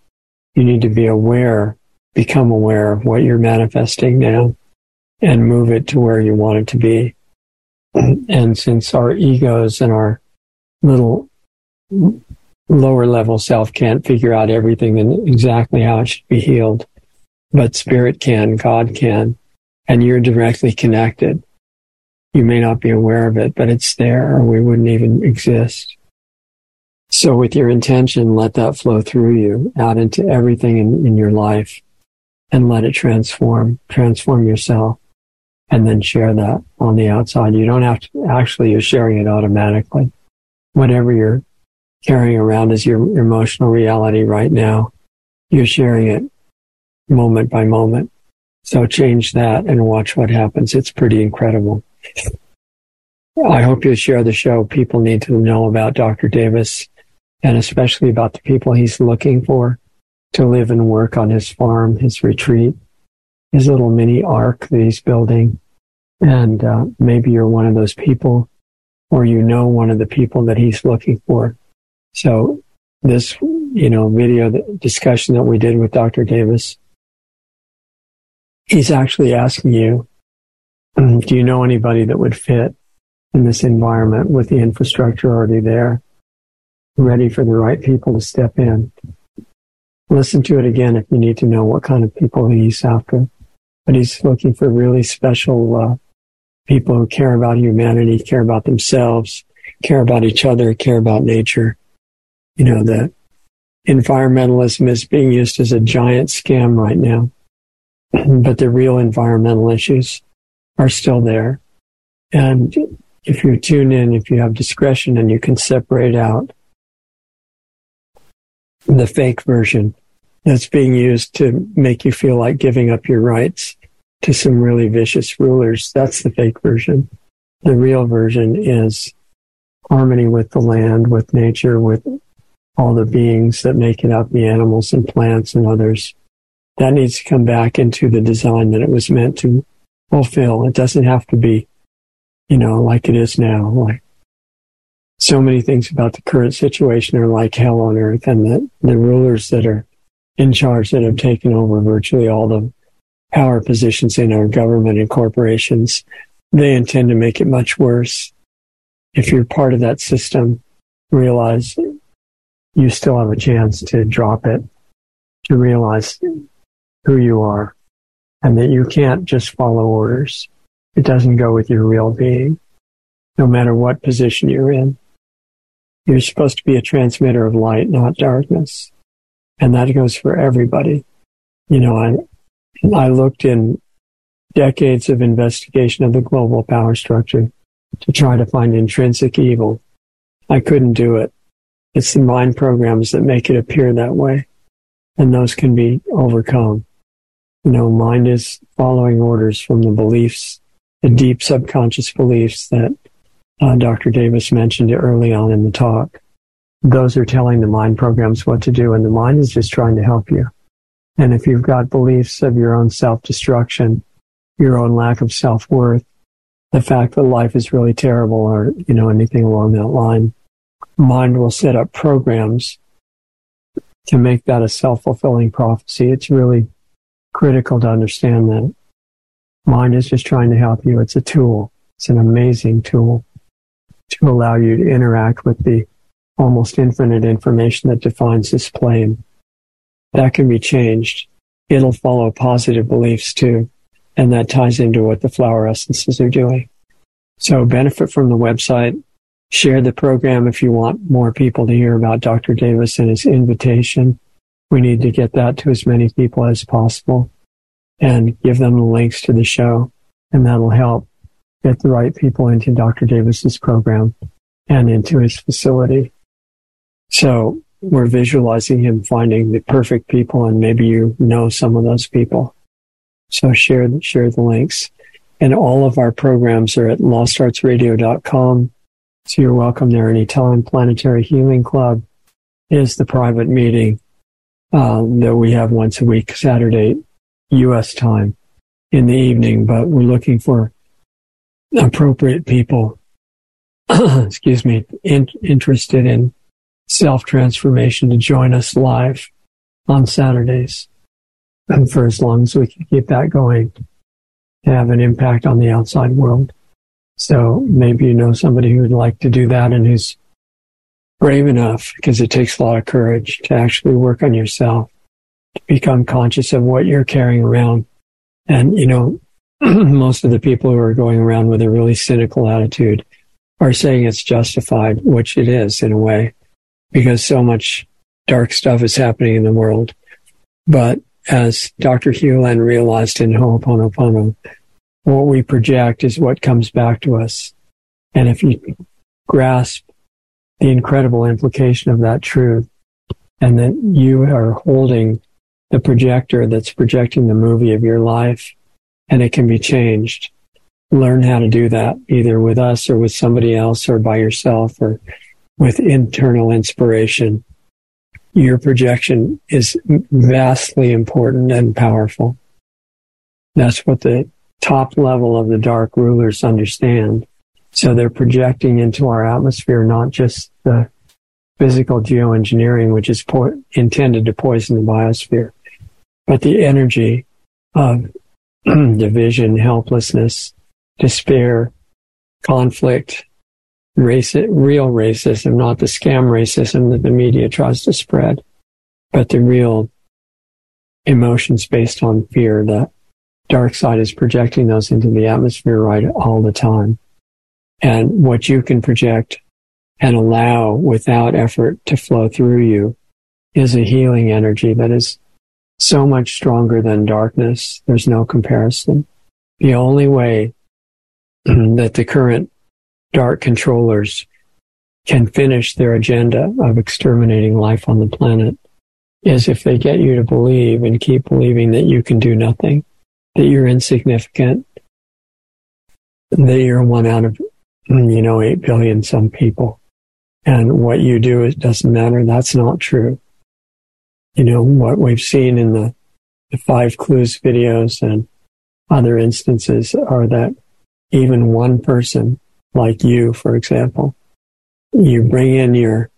You need to be aware, become aware of what you're manifesting now and move it to where you want it to be. And since our egos and our little lower level self can't figure out everything and exactly how it should be healed, but spirit can, God can, and you're directly connected. You may not be aware of it, but it's there or we wouldn't even exist. So with your intention, let that flow through you out into everything in, in your life and let it transform, transform yourself and then share that on the outside. You don't have to actually, you're sharing it automatically. Whatever you're carrying around as your emotional reality right now. You're sharing it moment by moment. So change that and watch what happens. It's pretty incredible. I hope you share the show. People need to know about Dr. Davis and especially about the people he's looking for to live and work on his farm, his retreat, his little mini ark that he's building. And uh, maybe you're one of those people or you know one of the people that he's looking for. So this, you know, video discussion that we did with Dr. Davis, he's actually asking you, um, do you know anybody that would fit in this environment with the infrastructure already there, ready for the right people to step in? Listen to it again if you need to know what kind of people he's after. But he's looking for really special uh, people who care about humanity, care about themselves, care about each other, care about nature, you know, the environmentalism is being used as a giant scam right now. But the real environmental issues are still there. And if you tune in, if you have discretion and you can separate out the fake version that's being used to make you feel like giving up your rights to some really vicious rulers, that's the fake version. The real version is harmony with the land, with nature, with all the beings that make it up, the animals and plants and others. That needs to come back into the design that it was meant to fulfill. It doesn't have to be, you know, like it is now. Like so many things about the current situation are like hell on earth and the, the rulers that are in charge that have taken over virtually all the power positions in our government and corporations, they intend to make it much worse. If you're part of that system, realize you still have a chance to drop it, to realize who you are, and that you can't just follow orders. It doesn't go with your real being, no matter what position you're in. You're supposed to be a transmitter of light, not darkness. And that goes for everybody. You know, I, I looked in decades of investigation of the global power structure to try to find intrinsic evil. I couldn't do it. It's the mind programs that make it appear that way. And those can be overcome. You know, mind is following orders from the beliefs, the deep subconscious beliefs that uh, Dr. Davis mentioned early on in the talk. Those are telling the mind programs what to do, and the mind is just trying to help you. And if you've got beliefs of your own self-destruction, your own lack of self-worth, the fact that life is really terrible or, you know, anything along that line, mind will set up programs to make that a self-fulfilling prophecy. It's really critical to understand that mind is just trying to help you. It's a tool. It's an amazing tool to allow you to interact with the almost infinite information that defines this plane. That can be changed. It'll follow positive beliefs too. And that ties into what the flower essences are doing. So benefit from the website, Share the program if you want more people to hear about Dr. Davis and his invitation. We need to get that to as many people as possible and give them the links to the show. And that'll help get the right people into Dr. Davis's program and into his facility. So we're visualizing him finding the perfect people and maybe you know some of those people. So share, share the links. And all of our programs are at lostartsradio.com so you're welcome there anytime. Planetary Healing Club is the private meeting um, that we have once a week, Saturday, U.S. time in the evening, but we're looking for appropriate people, excuse me, in, interested in self transformation to join us live on Saturdays. And for as long as we can keep that going, have an impact on the outside world. So maybe you know somebody who would like to do that and who's brave enough because it takes a lot of courage to actually work on yourself, to become conscious of what you're carrying around. And, you know, most of the people who are going around with a really cynical attitude are saying it's justified, which it is in a way, because so much dark stuff is happening in the world. But as Dr. Hew Len realized in Ho'oponopono, what we project is what comes back to us. And if you grasp the incredible implication of that truth and that you are holding the projector that's projecting the movie of your life and it can be changed, learn how to do that either with us or with somebody else or by yourself or with internal inspiration. Your projection is vastly important and powerful. That's what the top level of the dark rulers understand. So they're projecting into our atmosphere not just the physical geoengineering, which is po- intended to poison the biosphere, but the energy of division, helplessness, despair, conflict, real racism, not the scam racism that the media tries to spread, but the real emotions based on fear that dark side is projecting those into the atmosphere right all the time. And what you can project and allow without effort to flow through you is a healing energy that is so much stronger than darkness. There's no comparison. The only way that the current dark controllers can finish their agenda of exterminating life on the planet is if they get you to believe and keep believing that you can do nothing that you're insignificant, that you're one out of, you know, 8 billion some people. and what you do it doesn't matter. That's not true. You know, what we've seen in the, the five clues videos and other instances are that even one person like you, for example, you bring in your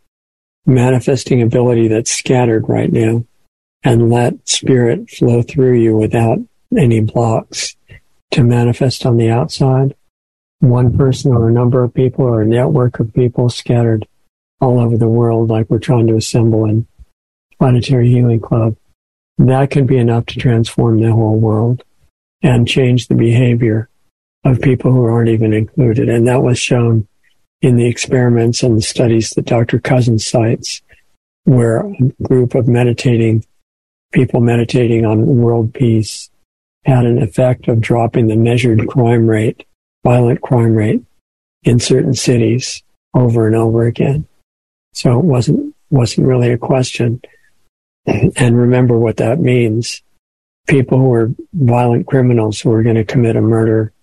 manifesting ability that's scattered right now and let spirit flow through you without any blocks to manifest on the outside. One person or a number of people or a network of people scattered all over the world, like we're trying to assemble in Planetary Healing Club. That can be enough to transform the whole world and change the behavior of people who aren't even included. And that was shown in the experiments and the studies that Dr. Cousens cites, where a group of meditating people meditating on world peace had an effect of dropping the measured crime rate, violent crime rate in certain cities over and over again. So it wasn't, wasn't really a question. And remember what that means. People who are violent criminals who are going to commit a murder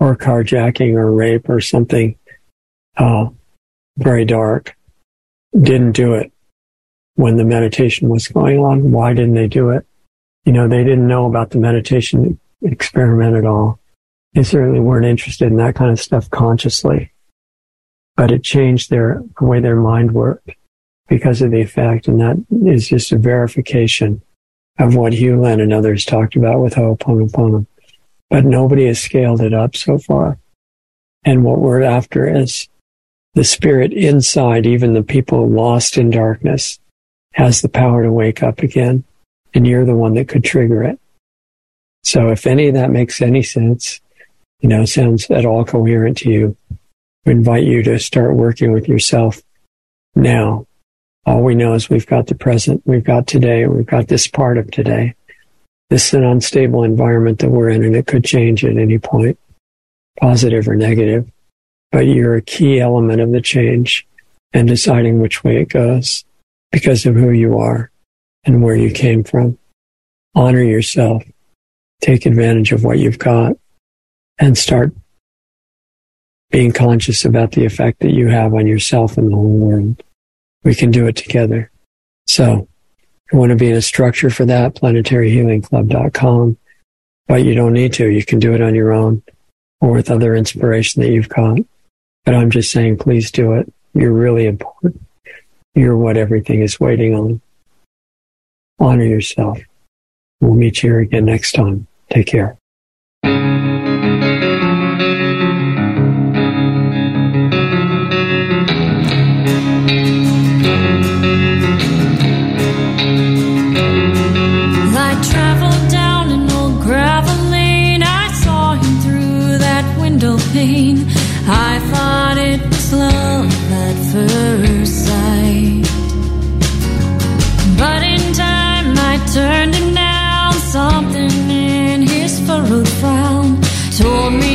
or carjacking or rape or something uh, very dark didn't do it when the meditation was going on. Why didn't they do it? You know, they didn't know about the meditation experiment at all. They certainly weren't interested in that kind of stuff consciously, but it changed their the way their mind worked because of the effect. And that is just a verification of what Hew Len and others talked about with Ho'oponopono. But nobody has scaled it up so far. And what we're after is the spirit inside, even the people lost in darkness, has the power to wake up again. And you're the one that could trigger it. So if any of that makes any sense, you know, sounds at all coherent to you, we invite you to start working with yourself now. All we know is we've got the present, we've got today, we've got this part of today. This is an unstable environment that we're in and it could change at any point, positive or negative. But you're a key element of the change and deciding which way it goes because of who you are and where you came from. Honor yourself. Take advantage of what you've got and start being conscious about the effect that you have on yourself and the whole world. We can do it together. So you want to be in a structure for that, planetaryhealingclub.com. But you don't need to. You can do it on your own or with other inspiration that you've got. But I'm just saying, please do it. You're really important. You're what everything is waiting on. Honor yourself. We'll meet you here again next time. Take care. Told me